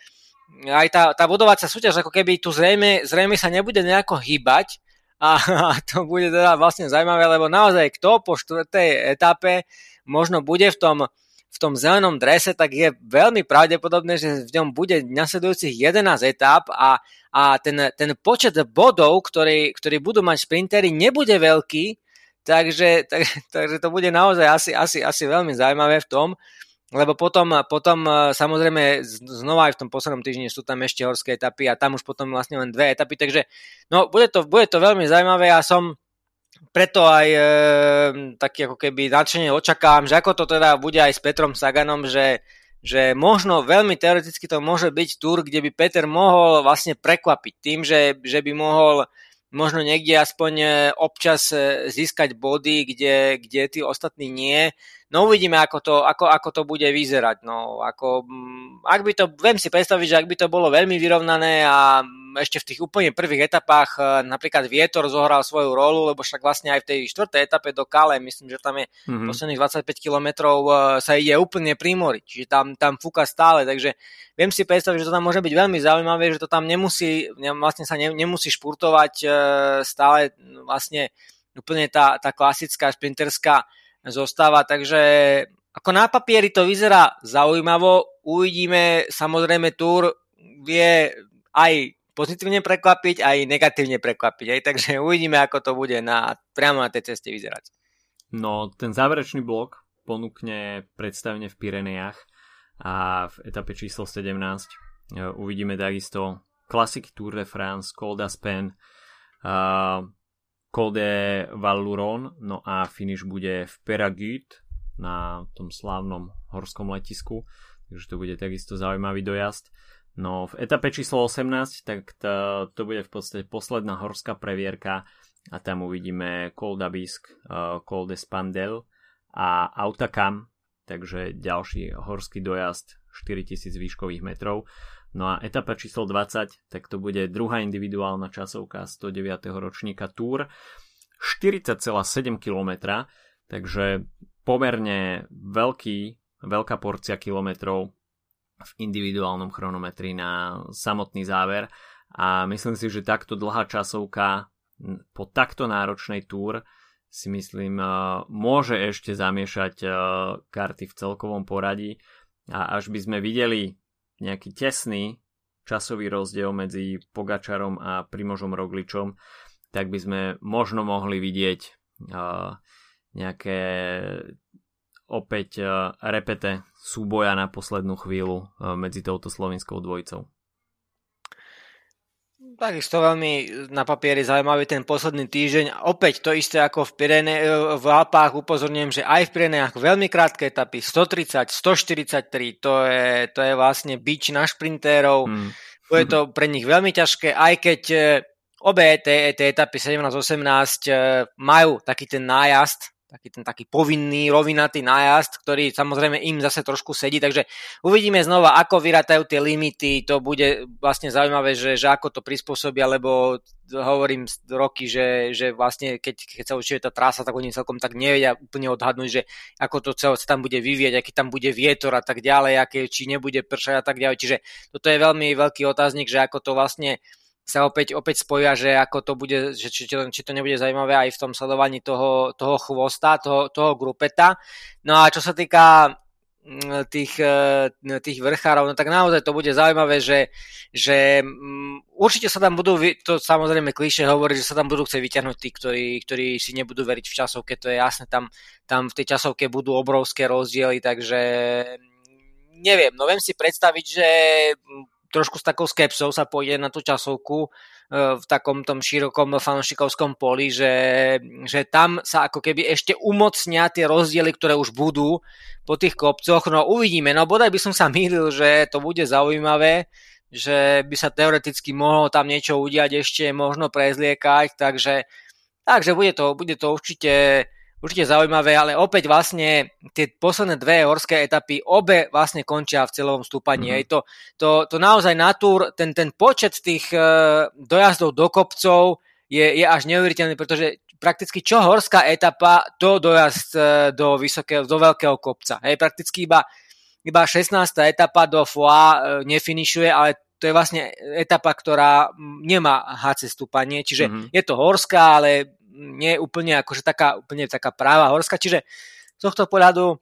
aj tá, tá budovacia súťaž ako keby tu zrejme, zrejme sa nebude nejako hýbať a, a to bude teda vlastne zaujímavé, lebo naozaj kto po štvrtej etape možno bude v tom, v tom zelenom drese, tak je veľmi pravdepodobné, že v ňom bude nasledujúcich 11 etap a, a ten, ten počet bodov, ktorý, ktorý budú mať sprintery, nebude veľký, Takže, [laughs] tak, takže to bude naozaj asi, asi, asi veľmi zaujímavé v tom, lebo potom, potom e, samozrejme znova aj v tom poslednom týždni sú tam ešte horské etapy a tam už potom vlastne len dve etapy, takže no bude to, bude to veľmi zaujímavé a som preto aj e, taký ako keby nadšene očakávam, že ako to teda bude aj s Petrom Saganom, že, že možno veľmi teoreticky to môže byť túr, kde by Peter mohol vlastne prekvapiť tým, že, že by mohol možno niekde aspoň e, občas získať body, kde, kde tí ostatní nie. No uvidíme, ako to, ako, ako to bude vyzerať. No, ako, mm, ak by to, viem si predstaviť, že ak by to bolo veľmi vyrovnané a ešte v tých úplne prvých etapách e, napríklad Vietor zohral svoju rolu, lebo však vlastne aj v tej štvrtej etape do Kale, myslím, že tam je mm-hmm. posledných 25 kilometrov sa ide úplne primoriť, čiže tam, tam fúka stále, takže viem si predstaviť, že to tam môže byť veľmi zaujímavé, že to tam nemusí, vlastne sa ne, nemusí špurtovať stále vlastne úplne tá, tá klasická šprinterská zostáva, takže ako na papieri to vyzerá zaujímavo, uvidíme, samozrejme Tour vie aj pozitívne prekvapiť, aj negatívne prekvapiť, aj, [laughs] takže uvidíme, ako to bude na, priamo na tej ceste vyzerať. No, ten záverečný blok ponúkne predstavenie v Pirenejach a v etape číslo 17 e, uvidíme takisto klasiky Tour de France, Col d'Aspen, Col de Valuron, no a finish bude v Peragut na tom slávnom horskom letisku, takže to bude takisto zaujímavý dojazd. No v etape číslo 18, tak to, to bude v podstate posledná horská previerka a tam uvidíme Col d'Abisk, uh, Col de Spandel a Autakam, takže ďalší horský dojazd 4000 výškových metrov. No a etapa číslo 20, tak to bude druhá individuálna časovka 109. ročníka Tour. 40,7 km, takže pomerne veľký, veľká porcia kilometrov v individuálnom chronometri na samotný záver a myslím si, že takto dlhá časovka po takto náročnej túr si myslím môže ešte zamiešať karty v celkovom poradí a až by sme videli nejaký tesný časový rozdiel medzi Pogačarom a Primožom Rogličom, tak by sme možno mohli vidieť nejaké opäť repete súboja na poslednú chvíľu medzi touto slovinskou dvojicou. Takisto veľmi na papieri zaujímavý ten posledný týždeň. Opäť to isté ako v, Pirene, v Alpách upozorňujem, že aj v Pirenejach veľmi krátke etapy, 130, 143, to je, to je vlastne bič na šprintérov. Hmm. Bude to pre nich veľmi ťažké, aj keď e, obe tie, tie etapy 17-18 e, majú taký ten nájazd, taký ten taký povinný, rovinatý nájazd, ktorý samozrejme im zase trošku sedí, takže uvidíme znova, ako vyratajú tie limity, to bude vlastne zaujímavé, že, že ako to prispôsobia, lebo hovorím roky, že, že vlastne keď, keď sa určite tá trasa, tak oni celkom tak nevedia úplne odhadnúť, že ako to celé sa tam bude vyvieť, aký tam bude vietor a tak ďalej, aké, či nebude pršať a tak ďalej. Čiže toto je veľmi veľký otáznik, že ako to vlastne sa opäť, opäť spojia, že ako to bude, že či, či to nebude zaujímavé aj v tom sledovaní toho, toho chvosta, toho, toho grupeta. No a čo sa týka tých, e, tých vrchárov, no tak naozaj to bude zaujímavé, že, že mm, určite sa tam budú, to samozrejme kliše hovorí, že sa tam budú chcieť vyťahnuť tí, ktorí, ktorí si nebudú veriť v časovke, to je jasné, tam, tam v tej časovke budú obrovské rozdiely, takže mm, neviem, no viem si predstaviť, že mm, trošku s takou skepsou sa pôjde na tú časovku, v takom tom širokom fanšikovskom poli, že, že tam sa ako keby ešte umocnia tie rozdiely, ktoré už budú po tých kopcoch. No uvidíme, no bodaj by som sa mýlil, že to bude zaujímavé, že by sa teoreticky mohlo tam niečo udiať ešte, možno prezliekať, takže, takže bude, to, bude to určite určite zaujímavé, ale opäť vlastne tie posledné dve horské etapy, obe vlastne končia v celovom stúpaní. Mm-hmm. To, to, to naozaj natúr, ten, ten počet tých uh, dojazdov do kopcov je, je až neuveriteľný, pretože prakticky čo horská etapa, to dojazd uh, do, vysokého, do veľkého kopca. Hej, prakticky iba, iba 16. etapa do Foix uh, nefinišuje, ale to je vlastne etapa, ktorá nemá HC stúpanie, čiže mm-hmm. je to horská, ale nie je úplne akože taká, úplne taká práva horská, čiže z tohto pohľadu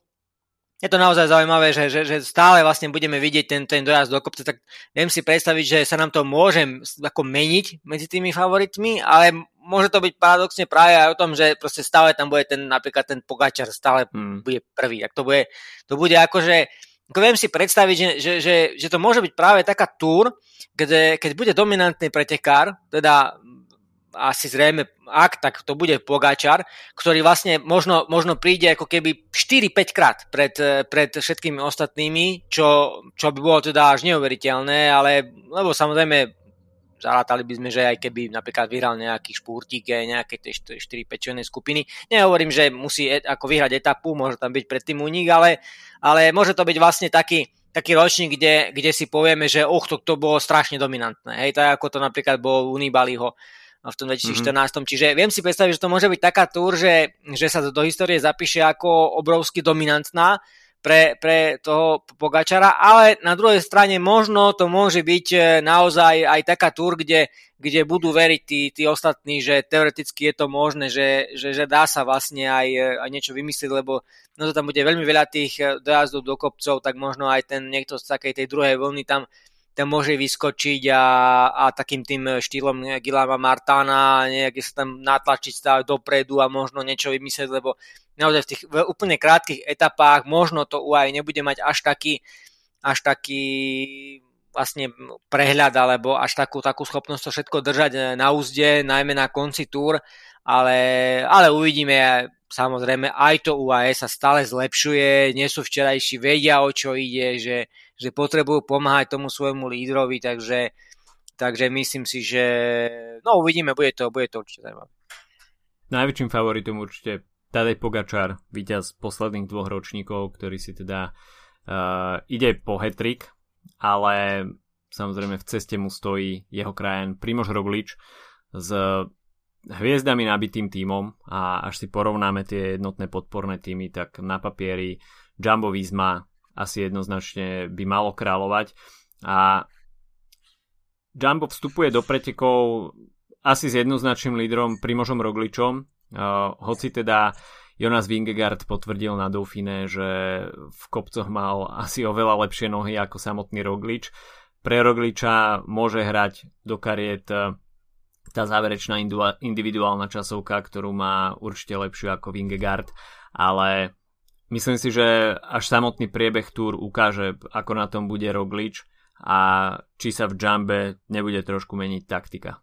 je to naozaj zaujímavé, že, že, že stále vlastne budeme vidieť ten, ten dojazd do kopca, tak viem si predstaviť, že sa nám to môže ako meniť medzi tými favoritmi, ale môže to byť paradoxne práve aj o tom, že proste stále tam bude ten, napríklad ten Pogačar stále hmm. bude prvý. Ak to bude, to bude akože, ako viem si predstaviť, že, že, že, že to môže byť práve taká túr, kde, keď bude dominantný pretekár, teda asi zrejme, ak, tak to bude Pogačar, ktorý vlastne možno, možno príde ako keby 4-5 krát pred, pred všetkými ostatnými, čo, čo by bolo teda až neuveriteľné, ale lebo samozrejme zarátali by sme, že aj keby napríklad vyhral nejaký špúrtik, aj nejaké tie 4-5 členné skupiny. Nehovorím, že musí ako vyhrať etapu, môže tam byť predtým únik, ale, ale môže to byť vlastne taký, taký ročník, kde, kde si povieme, že och, to, to bolo strašne dominantné. Hej, tak ako to napríklad bolo u v tom 2014. Mm-hmm. Čiže viem si predstaviť, že to môže byť taká túr, že, že sa do histórie zapíše ako obrovsky dominantná pre, pre toho Pogačara, ale na druhej strane možno to môže byť e, naozaj aj taká túr, kde, kde budú veriť tí, tí ostatní, že teoreticky je to možné, že, že, že dá sa vlastne aj, e, aj niečo vymyslieť, lebo no to tam bude veľmi veľa tých e, dojazdov do kopcov, tak možno aj ten niekto z takej tej druhej vlny tam tam môže vyskočiť a, a takým tým štýlom Gilama Martana nejaké sa tam natlačiť stále dopredu a možno niečo vymyslieť, lebo naozaj v tých v úplne krátkých etapách možno to UAE nebude mať až taký, až taký vlastne prehľad alebo až takú, takú schopnosť to všetko držať na úzde, najmä na konci túr, ale, ale uvidíme, samozrejme aj to UAE sa stále zlepšuje, nie sú včerajší, vedia o čo ide, že, že potrebujú pomáhať tomu svojmu lídrovi, takže, takže myslím si, že no uvidíme, bude to, bude to určite zaujímavé. Najväčším favoritom určite Tadej Pogačar, víťaz posledných dvoch ročníkov, ktorý si teda uh, ide po hetrik, ale samozrejme v ceste mu stojí jeho krajan Primož Roglič s hviezdami nabitým tímom a až si porovnáme tie jednotné podporné týmy, tak na papieri Jumbo Visma asi jednoznačne by malo kráľovať. A Jumbo vstupuje do pretekov asi s jednoznačným lídrom Primožom Rogličom, uh, hoci teda Jonas Vingegaard potvrdil na Dauphine, že v kopcoch mal asi oveľa lepšie nohy ako samotný Roglič. Pre Rogliča môže hrať do kariet tá záverečná individuálna časovka, ktorú má určite lepšiu ako Vingegaard, ale Myslím si, že až samotný priebeh túr ukáže, ako na tom bude Roglič a či sa v Jumbe nebude trošku meniť taktika.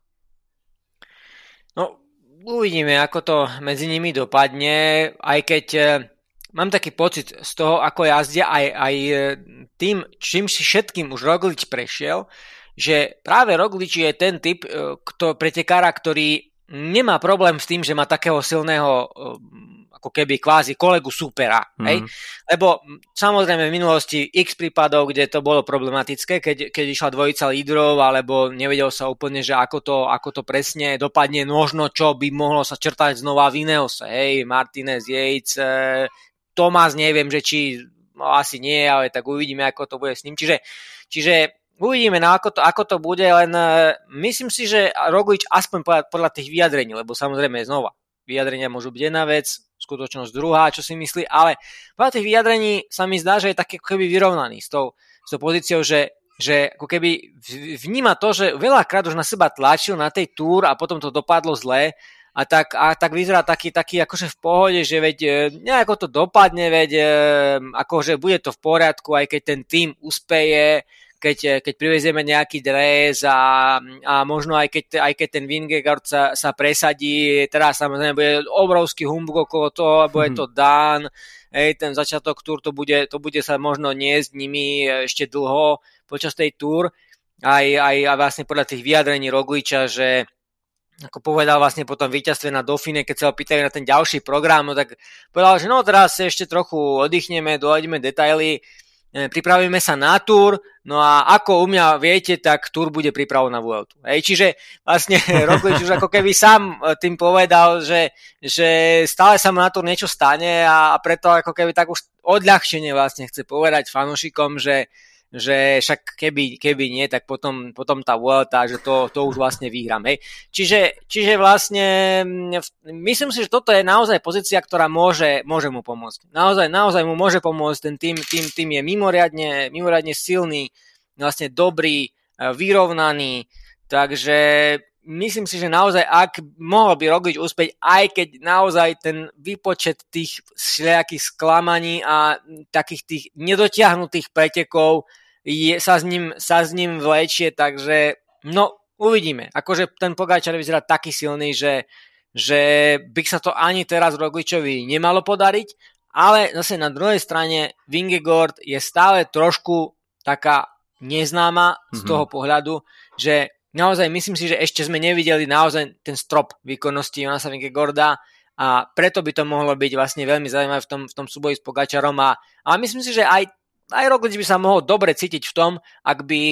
No, uvidíme, ako to medzi nimi dopadne, aj keď e, mám taký pocit z toho, ako jazdia aj, aj e, tým, čím si všetkým už Roglič prešiel, že práve Roglič je ten typ e, kto, pretekára, ktorý nemá problém s tým, že má takého silného ako keby kvázi kolegu supera. Mm. Hej? Lebo samozrejme v minulosti x prípadov, kde to bolo problematické, keď, keď išla dvojica lídrov, alebo nevedel sa úplne, že ako to, ako to presne dopadne, možno čo by mohlo sa črtať znova v Ineose. Hej, Martinez, Yates, e, Tomás, neviem, že či no, asi nie, ale tak uvidíme, ako to bude s ním. Čiže, čiže uvidíme, no, ako, to, ako to bude, len uh, myslím si, že Roglič aspoň podľa, podľa tých vyjadrení, lebo samozrejme znova, vyjadrenia môžu byť jedna vec, skutočnosť druhá, čo si myslí, ale podľa tých vyjadrení sa mi zdá, že je taký ako keby vyrovnaný s tou, s tou pozíciou, že, že ako keby vníma to, že veľakrát už na seba tlačil na tej túr a potom to dopadlo zle a tak, a tak vyzerá taký, taký akože v pohode, že veď e, nejako to dopadne, veď e, akože bude to v poriadku, aj keď ten tým uspeje, keď, eh, keď privezieme nejaký dres a, a možno aj keď, aj keď ten Vingegaard sa, sa presadí, teraz samozrejme bude obrovský humbug okolo toho, bude to Dan, hej, ten začiatok túr to bude, to bude sa možno niesť nimi ešte dlho počas tej túr, aj, aj, aj vlastne podľa tých vyjadrení Rogliča, že ako povedal vlastne po tom víťazstve na Dauphine, keď sa ho pýtali na ten ďalší program, no tak povedal, že no teraz ešte trochu oddychneme, dojdeme detaily, E, pripravíme sa na túr, no a ako u mňa viete, tak túr bude pripravu na Vueltu. Hej, čiže vlastne [laughs] Roglič už ako keby sám e, tým povedal, že, že stále sa mu na túr niečo stane a preto ako keby tak už odľahčenie vlastne chce povedať fanúšikom, že, že však keby, keby nie, tak potom, potom tá Vuelta, že to, to už vlastne vyhrám. Hej. Čiže, čiže vlastne mm, myslím si, že toto je naozaj pozícia, ktorá môže, môže mu pomôcť. Naozaj, naozaj mu môže pomôcť, ten tým, tým, tým je mimoriadne, mimoriadne silný, vlastne dobrý, e, vyrovnaný, takže myslím si, že naozaj, ak mohol by Roglič úspeť, aj keď naozaj ten výpočet tých všelijakých sklamaní a takých tých nedotiahnutých pretekov je, sa, s ním, sa s ním vlečie, takže no uvidíme. Akože ten Pogáčar vyzerá taký silný, že, že by sa to ani teraz Rogličovi nemalo podariť, ale zase na druhej strane Vingegord je stále trošku taká neznáma mm-hmm. z mhm. toho pohľadu, že naozaj myslím si, že ešte sme nevideli naozaj ten strop výkonnosti Jonasa Vingegorda a preto by to mohlo byť vlastne veľmi zaujímavé v tom, v tom súboji s Pogačarom a, a myslím si, že aj aj Roglič by sa mohol dobre cítiť v tom, ak by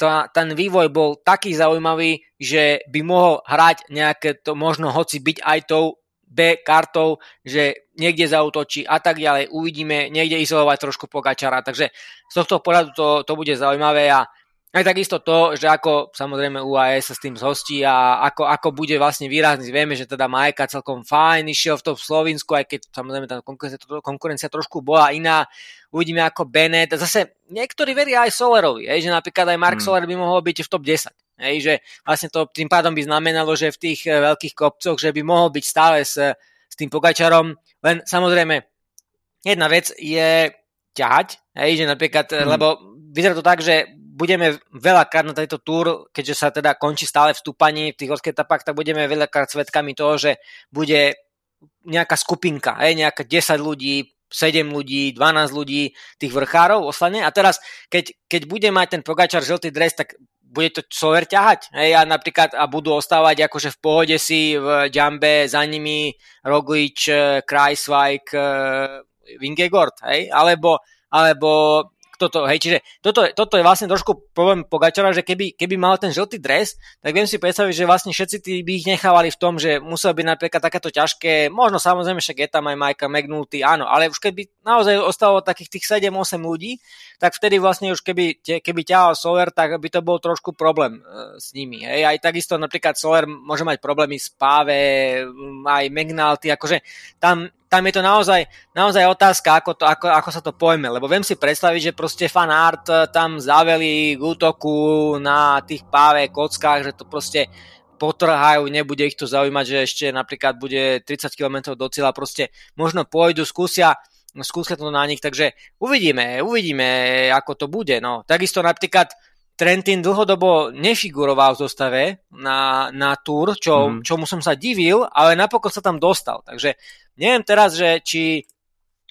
tá, ten vývoj bol taký zaujímavý, že by mohol hrať nejaké to možno hoci byť aj tou B kartou, že niekde zautočí a tak ďalej. Uvidíme, niekde izolovať trošku Pogačara. Takže z tohto pohľadu to, to bude zaujímavé a aj takisto to, že ako samozrejme UAE sa s tým zhostí a ako, ako bude vlastne výrazný. Vieme, že teda Majka celkom fajn išiel v tom Slovensku, aj keď samozrejme tá konkurencia, konkurencia trošku bola iná. Uvidíme ako Bennett. Zase niektorí veria aj Solerovi, hej, že napríklad aj Mark hmm. Soler by mohol byť v top 10. Hej, že vlastne to tým pádom by znamenalo, že v tých eh, veľkých kopcoch, že by mohol byť stále s, s tým Pogačarom. Len samozrejme, jedna vec je ťahať, hej, že napríklad, hmm. lebo vyzerá to tak, že budeme veľakrát na tejto túr, keďže sa teda končí stále v stúpaní v tých horských etapách, tak budeme veľakrát svetkami toho, že bude nejaká skupinka, hej, nejaká 10 ľudí, 7 ľudí, 12 ľudí, tých vrchárov ostane. A teraz, keď, keď bude mať ten Pogačar žltý dres, tak bude to Soler ťahať. Hej, a napríklad a budú ostávať akože v pohode si v Jumbe za nimi Roglič, Kreisweig, Vingegord, hej, alebo, alebo toto, hej, čiže toto, toto je vlastne trošku problém Pogačara, že keby, keby mal ten žltý dres, tak viem si predstaviť, že vlastne všetci tí by ich nechávali v tom, že musel byť napríklad takéto ťažké, možno samozrejme však je tam aj Majka McNulty, áno, ale už keby naozaj ostalo takých tých 7-8 ľudí, tak vtedy vlastne už keby, keby ťahal Soler, tak by to bol trošku problém e, s nimi. Hej. Aj takisto napríklad Soler môže mať problémy s Páve, aj McNulty, akože tam tam je to naozaj, naozaj otázka, ako, to, ako, ako sa to pojme, lebo viem si predstaviť, že proste fan eh, tam zaveli k útoku na tých páve kockách, že to proste potrhajú, nebude ich to zaujímať, že ešte napríklad bude 30 km do cieľa, proste možno pôjdu, skúsia, skúsia to na nich, takže uvidíme, uvidíme, ako to bude. No. Takisto napríklad Trentin dlhodobo nefiguroval v zostave na, na túr, čo, mm. čomu som sa divil, ale napokon sa tam dostal. Takže neviem teraz, že či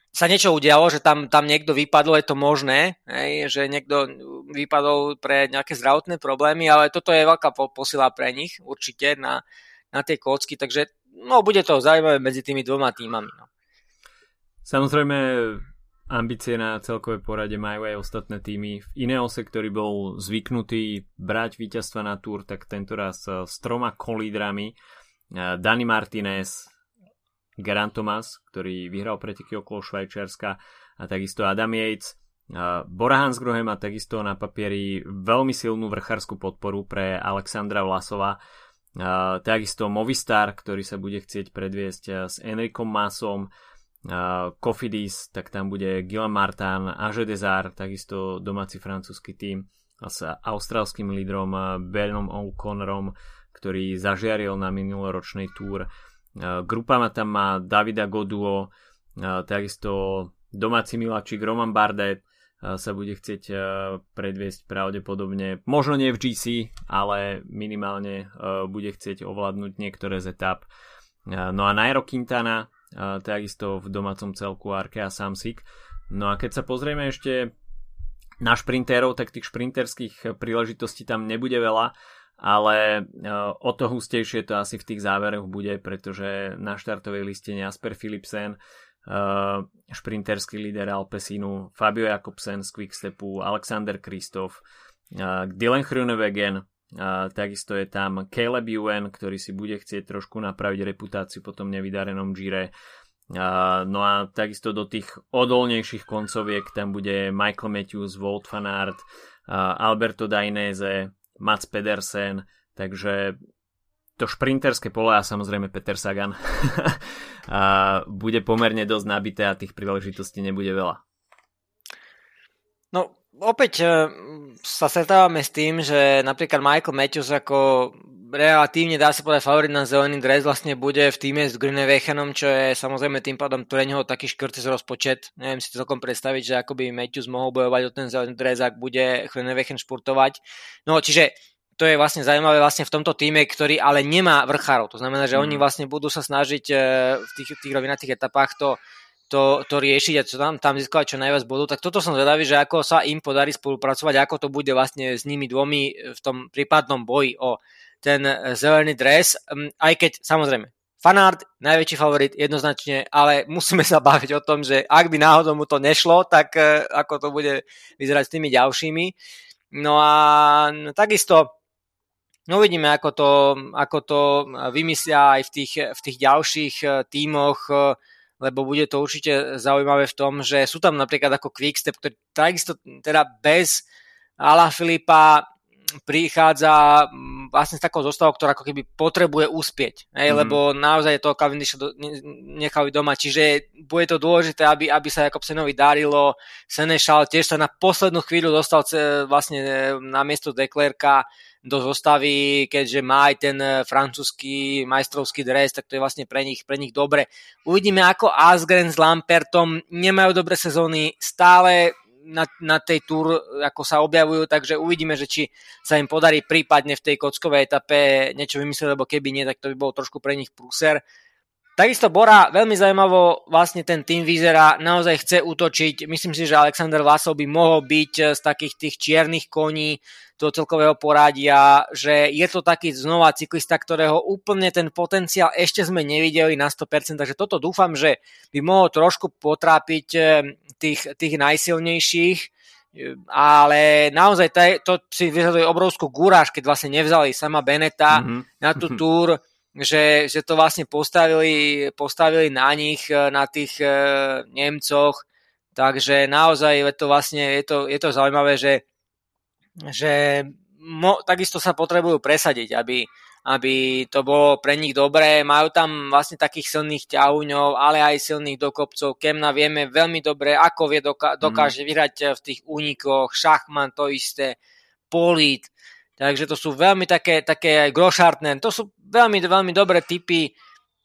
sa niečo udialo, že tam, tam niekto vypadol, je to možné, hej, že niekto vypadol pre nejaké zdravotné problémy, ale toto je veľká posila pre nich určite na, na tie kocky, takže no, bude to zaujímavé medzi tými dvoma týmami. No. Samozrejme, ambície na celkové porade majú aj ostatné týmy. V Ineose, ktorý bol zvyknutý brať víťazstva na túr, tak tento raz s troma kolídrami. Dani Martinez, Geran Thomas, ktorý vyhral preteky okolo Švajčiarska a takisto Adam Yates. Bora Hansgrohe má takisto na papieri veľmi silnú vrchárskú podporu pre Alexandra Vlasova takisto Movistar, ktorý sa bude chcieť predviesť s Enrikom Masom, Kofidis, tak tam bude Gila Martin, Aže Desar, takisto domáci francúzsky tým s austrálským lídrom Benom O'Connorom, ktorý zažiaril na minuloročnej túr. Grupa má tam má Davida Goduo, takisto domáci miláčik Roman Bardet sa bude chcieť predviesť pravdepodobne, možno nie v GC, ale minimálne bude chcieť ovládnuť niektoré z etap. No a Nairo Quintana, takisto v domácom celku Arkea Samsik. No a keď sa pozrieme ešte na šprintérov, tak tých šprinterských príležitostí tam nebude veľa, ale o to hustejšie to asi v tých záveroch bude, pretože na štartovej liste Jasper Philipsen, uh, šprinterský líder Alpesinu, Fabio Jakobsen z Quickstepu, Alexander Kristof, uh, Dylan Hrunewegen, takisto je tam Caleb Ewan, ktorý si bude chcieť trošku napraviť reputáciu po tom nevydarenom Gire. Uh, no a takisto do tých odolnejších koncoviek tam bude Michael Matthews, Aert, uh, Alberto Dainese, Mats Pedersen, takže to šprinterské pole a samozrejme Peter Sagan [laughs] a bude pomerne dosť nabité a tých príležitostí nebude veľa. No, opäť e, sa stretávame s tým, že napríklad Michael Matthews ako relatívne dá sa povedať favorit na zelený dres vlastne bude v týme s Grünewechenom, čo je samozrejme tým pádom pre neho taký škrtý z rozpočet. Neviem si to celkom predstaviť, že ako by Matthews mohol bojovať o ten zelený dres, ak bude Grünewechen športovať. No čiže to je vlastne zaujímavé vlastne v tomto týme, ktorý ale nemá vrchárov. To znamená, že mm. oni vlastne budú sa snažiť e, v tých, tých rovinatých etapách to, to, to riešiť a čo tam, tam získať čo najviac bodov. Tak toto som zvedavý, že ako sa im podarí spolupracovať, ako to bude vlastne s nimi dvomi v tom prípadnom boji o ten zelený dres. Mm, aj keď samozrejme Fanart, najväčší favorit jednoznačne, ale musíme sa baviť o tom, že ak by náhodou mu to nešlo, tak e, ako to bude vyzerať s tými ďalšími. No a takisto No uvidíme, ako to, ako to vymyslia aj v tých, v tých ďalších tímoch, lebo bude to určite zaujímavé v tom, že sú tam napríklad ako Quickstep, ktorý takisto teda bez Ala Filipa prichádza vlastne s takou zostavou, ktorá ako keby potrebuje uspieť, hej, mm. lebo naozaj to Cavendish do, nechali doma, čiže bude to dôležité, aby, aby sa Jakobsenovi darilo, Senešal tiež sa na poslednú chvíľu dostal vlastne e, na miesto Deklerka, do zostavy, keďže má aj ten eh, francúzsky majstrovský dres, tak to je vlastne pre nich, pre nich dobre. Uvidíme, ako Asgren s Lampertom nemajú dobré sezóny, stále na, na tej túr ako sa objavujú, takže uvidíme, že či sa im podarí prípadne v tej kockovej etape niečo vymyslieť, lebo keby nie, tak to by bolo trošku pre nich prúser. Takisto Bora, veľmi zaujímavo vlastne ten tým vyzerá, naozaj chce útočiť. Myslím si, že Alexander Vlasov by mohol byť eh, z takých tých čiernych koní do celkového poradia, že je to taký znova cyklista, ktorého úplne ten potenciál ešte sme nevideli na 100%, takže toto dúfam, že by mohol trošku potrápiť eh, tých, tých najsilnejších, ale naozaj to si vyžaduje obrovskú gúraž, keď vlastne nevzali sama Beneta mm-hmm. na tú túr že, že to vlastne postavili, postavili na nich, e, na tých e, Nemcoch, takže naozaj je to vlastne, je to, je to zaujímavé, že, že mo, takisto sa potrebujú presadiť, aby, aby to bolo pre nich dobré. Majú tam vlastne takých silných ťahuňov, ale aj silných dokopcov. Kemna vieme veľmi dobre, ako vie doka- dokáže mm. vyhrať v tých únikoch. Šachman to isté, Polit. Takže to sú veľmi také, také aj Groschartner, to sú veľmi, veľmi dobré typy.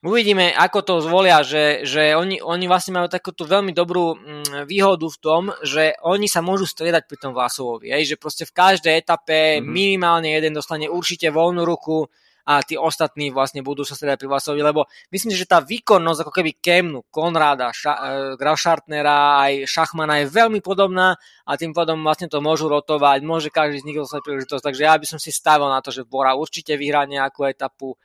Uvidíme, ako to zvolia, že, že oni, oni vlastne majú takúto veľmi dobrú mm, výhodu v tom, že oni sa môžu striedať pri tom Vlasovovi. Hej? Že proste v každej etape mm-hmm. minimálne jeden dostane určite voľnú ruku, a tí ostatní vlastne budú sa stredať pri Vlasovi, lebo myslím si, že tá výkonnosť ako keby Kemnu, Konrada, Ša- e, Grauschartnera aj Šachmana je veľmi podobná a tým pádom vlastne to môžu rotovať, môže každý z nich dostať príležitosť, takže ja by som si stavil na to, že Bora určite vyhrá nejakú etapu.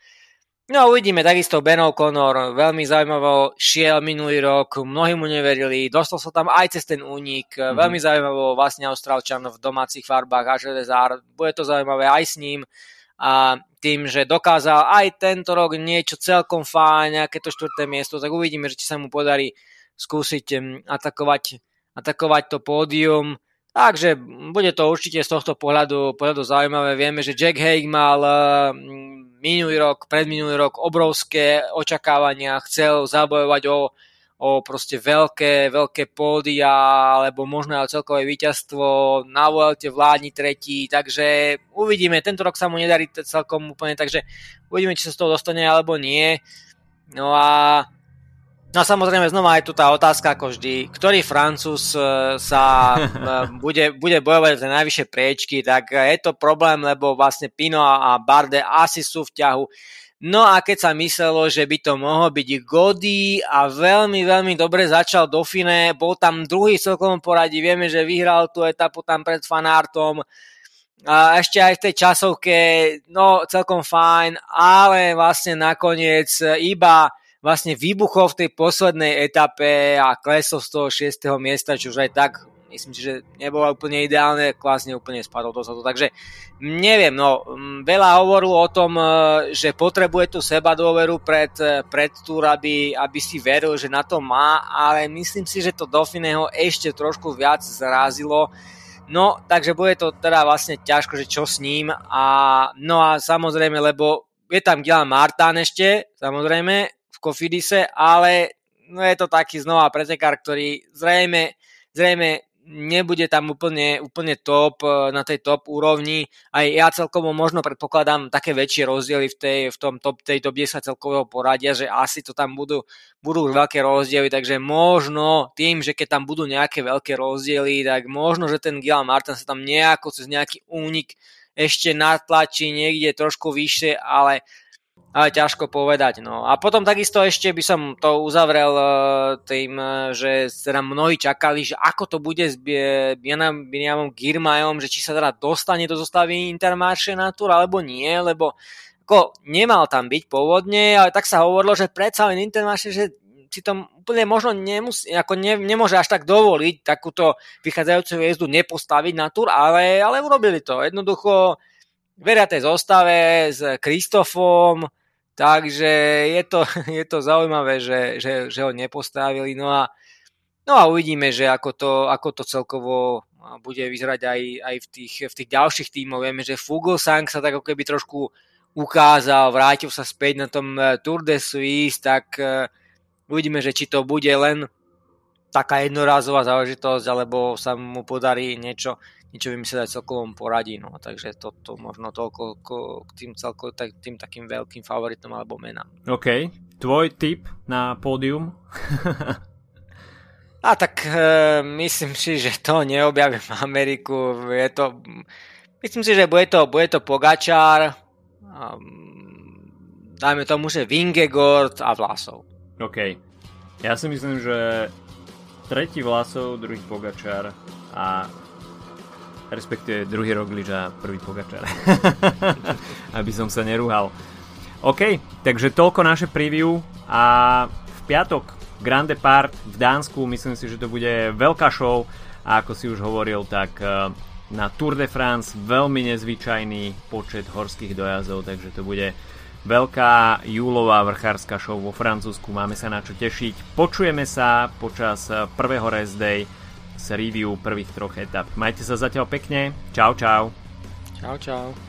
No uvidíme, takisto Ben O'Connor veľmi zaujímavo šiel minulý rok, mnohí mu neverili, dostal sa tam aj cez ten únik, mm-hmm. veľmi zaujímavo vlastne Austrálčan v domácich farbách a Železár, bude to zaujímavé aj s ním a tým, že dokázal aj tento rok niečo celkom fajn, nejaké to štvrté miesto, tak uvidíme, že či sa mu podarí skúsiť atakovať, atakovať to pódium. Takže bude to určite z tohto pohľadu, pohľadu zaujímavé. Vieme, že Jack Haig mal minulý rok, predminulý rok obrovské očakávania, chcel zabojovať o, o proste veľké, veľké pódia, alebo možno aj celkové víťazstvo, na Vuelte vládni tretí, takže uvidíme, tento rok sa mu nedarí celkom úplne, takže uvidíme, či sa z toho dostane alebo nie. No a No a samozrejme znova je tu tá otázka ako vždy, ktorý Francúz e, sa [laughs] e, bude, bude bojovať za najvyššie priečky, tak je to problém, lebo vlastne Pino a Barde asi sú v ťahu. No a keď sa myslelo, že by to mohol byť Gody a veľmi, veľmi dobre začal do Fine, bol tam druhý v celkovom poradí, vieme, že vyhral tú etapu tam pred Fanartom, a ešte aj v tej časovke, no celkom fajn, ale vlastne nakoniec iba vlastne vybuchol v tej poslednej etape a klesol z toho 6. miesta, čo už aj tak myslím si, že nebolo úplne ideálne, vlastne úplne spadol dozadu. Takže neviem, no veľa hovoril o tom, e, že potrebuje tú seba dôveru pred, e, pred túr, aby, aby si veril, že na to má, ale myslím si, že to Dauphineho ešte trošku viac zrazilo. No, takže bude to teda vlastne ťažko, že čo s ním. A, no a samozrejme, lebo je tam Gila Martán ešte, samozrejme, Kofidise, ale no je to taký znova pretekár, ktorý zrejme, zrejme nebude tam úplne, úplne top, e, na tej top úrovni. Aj ja celkovo možno predpokladám také väčšie rozdiely v, tej, v tom top, tej top 10 celkového poradia, že asi to tam budú, budú veľké rozdiely, takže možno tým, že keď tam budú nejaké veľké rozdiely, tak možno, že ten Gil Martin sa tam nejako cez nejaký únik ešte natlačí niekde trošku vyššie, ale ale ťažko povedať. No. A potom takisto ešte by som to uzavrel uh, tým, uh, že teda mnohí čakali, že ako to bude s Bianamom Girmajom, že či sa teda dostane do zostavy Intermarché na tur, alebo nie, lebo ako nemal tam byť pôvodne, ale tak sa hovorilo, že predsa len Intermarché, že si to úplne možno nemusí, ako ne, nemôže až tak dovoliť takúto vychádzajúcu jezdu nepostaviť na tur, ale, ale urobili to. Jednoducho veria tej zostave s Kristofom, Takže je to, [laughs] je to zaujímavé, že, že, že ho nepostavili. No a, no a uvidíme, že ako to, ako to celkovo bude vyzerať aj, aj v, tých, v tých ďalších tímoch. Vieme, že Fuglsang sa tak ako keby trošku ukázal, vrátil sa späť na tom eh, Tour de Suisse, tak uh, uvidíme, že či to bude len taká jednorázová záležitosť, alebo sa mu podarí niečo, niečo vymyslieť aj celkovom poradí. No. Takže toto to možno toľko k tým, celko, tak, tým takým veľkým favoritom alebo menám. OK. Tvoj tip na pódium? [laughs] A tak e, myslím si, že to neobjavím Ameriku. Je to, myslím si, že bude to, bude to Pogačár, um, dajme tomu, že Vingegord a Vlasov. OK. Ja si myslím, že tretí Vlasov, druhý Pogačar a respektíve druhý Roglič a prvý Pogačar. [laughs] Aby som sa nerúhal. OK, takže toľko naše preview a v piatok Grand Depart v Dánsku, myslím si, že to bude veľká show a ako si už hovoril, tak eh, na Tour de France veľmi nezvyčajný počet horských dojazdov, takže to bude veľká júlová vrchárska show vo Francúzsku, máme sa na čo tešiť. Počujeme sa počas prvého rest day s review prvých troch etap. Majte sa zatiaľ pekne, čau čau. Čau čau.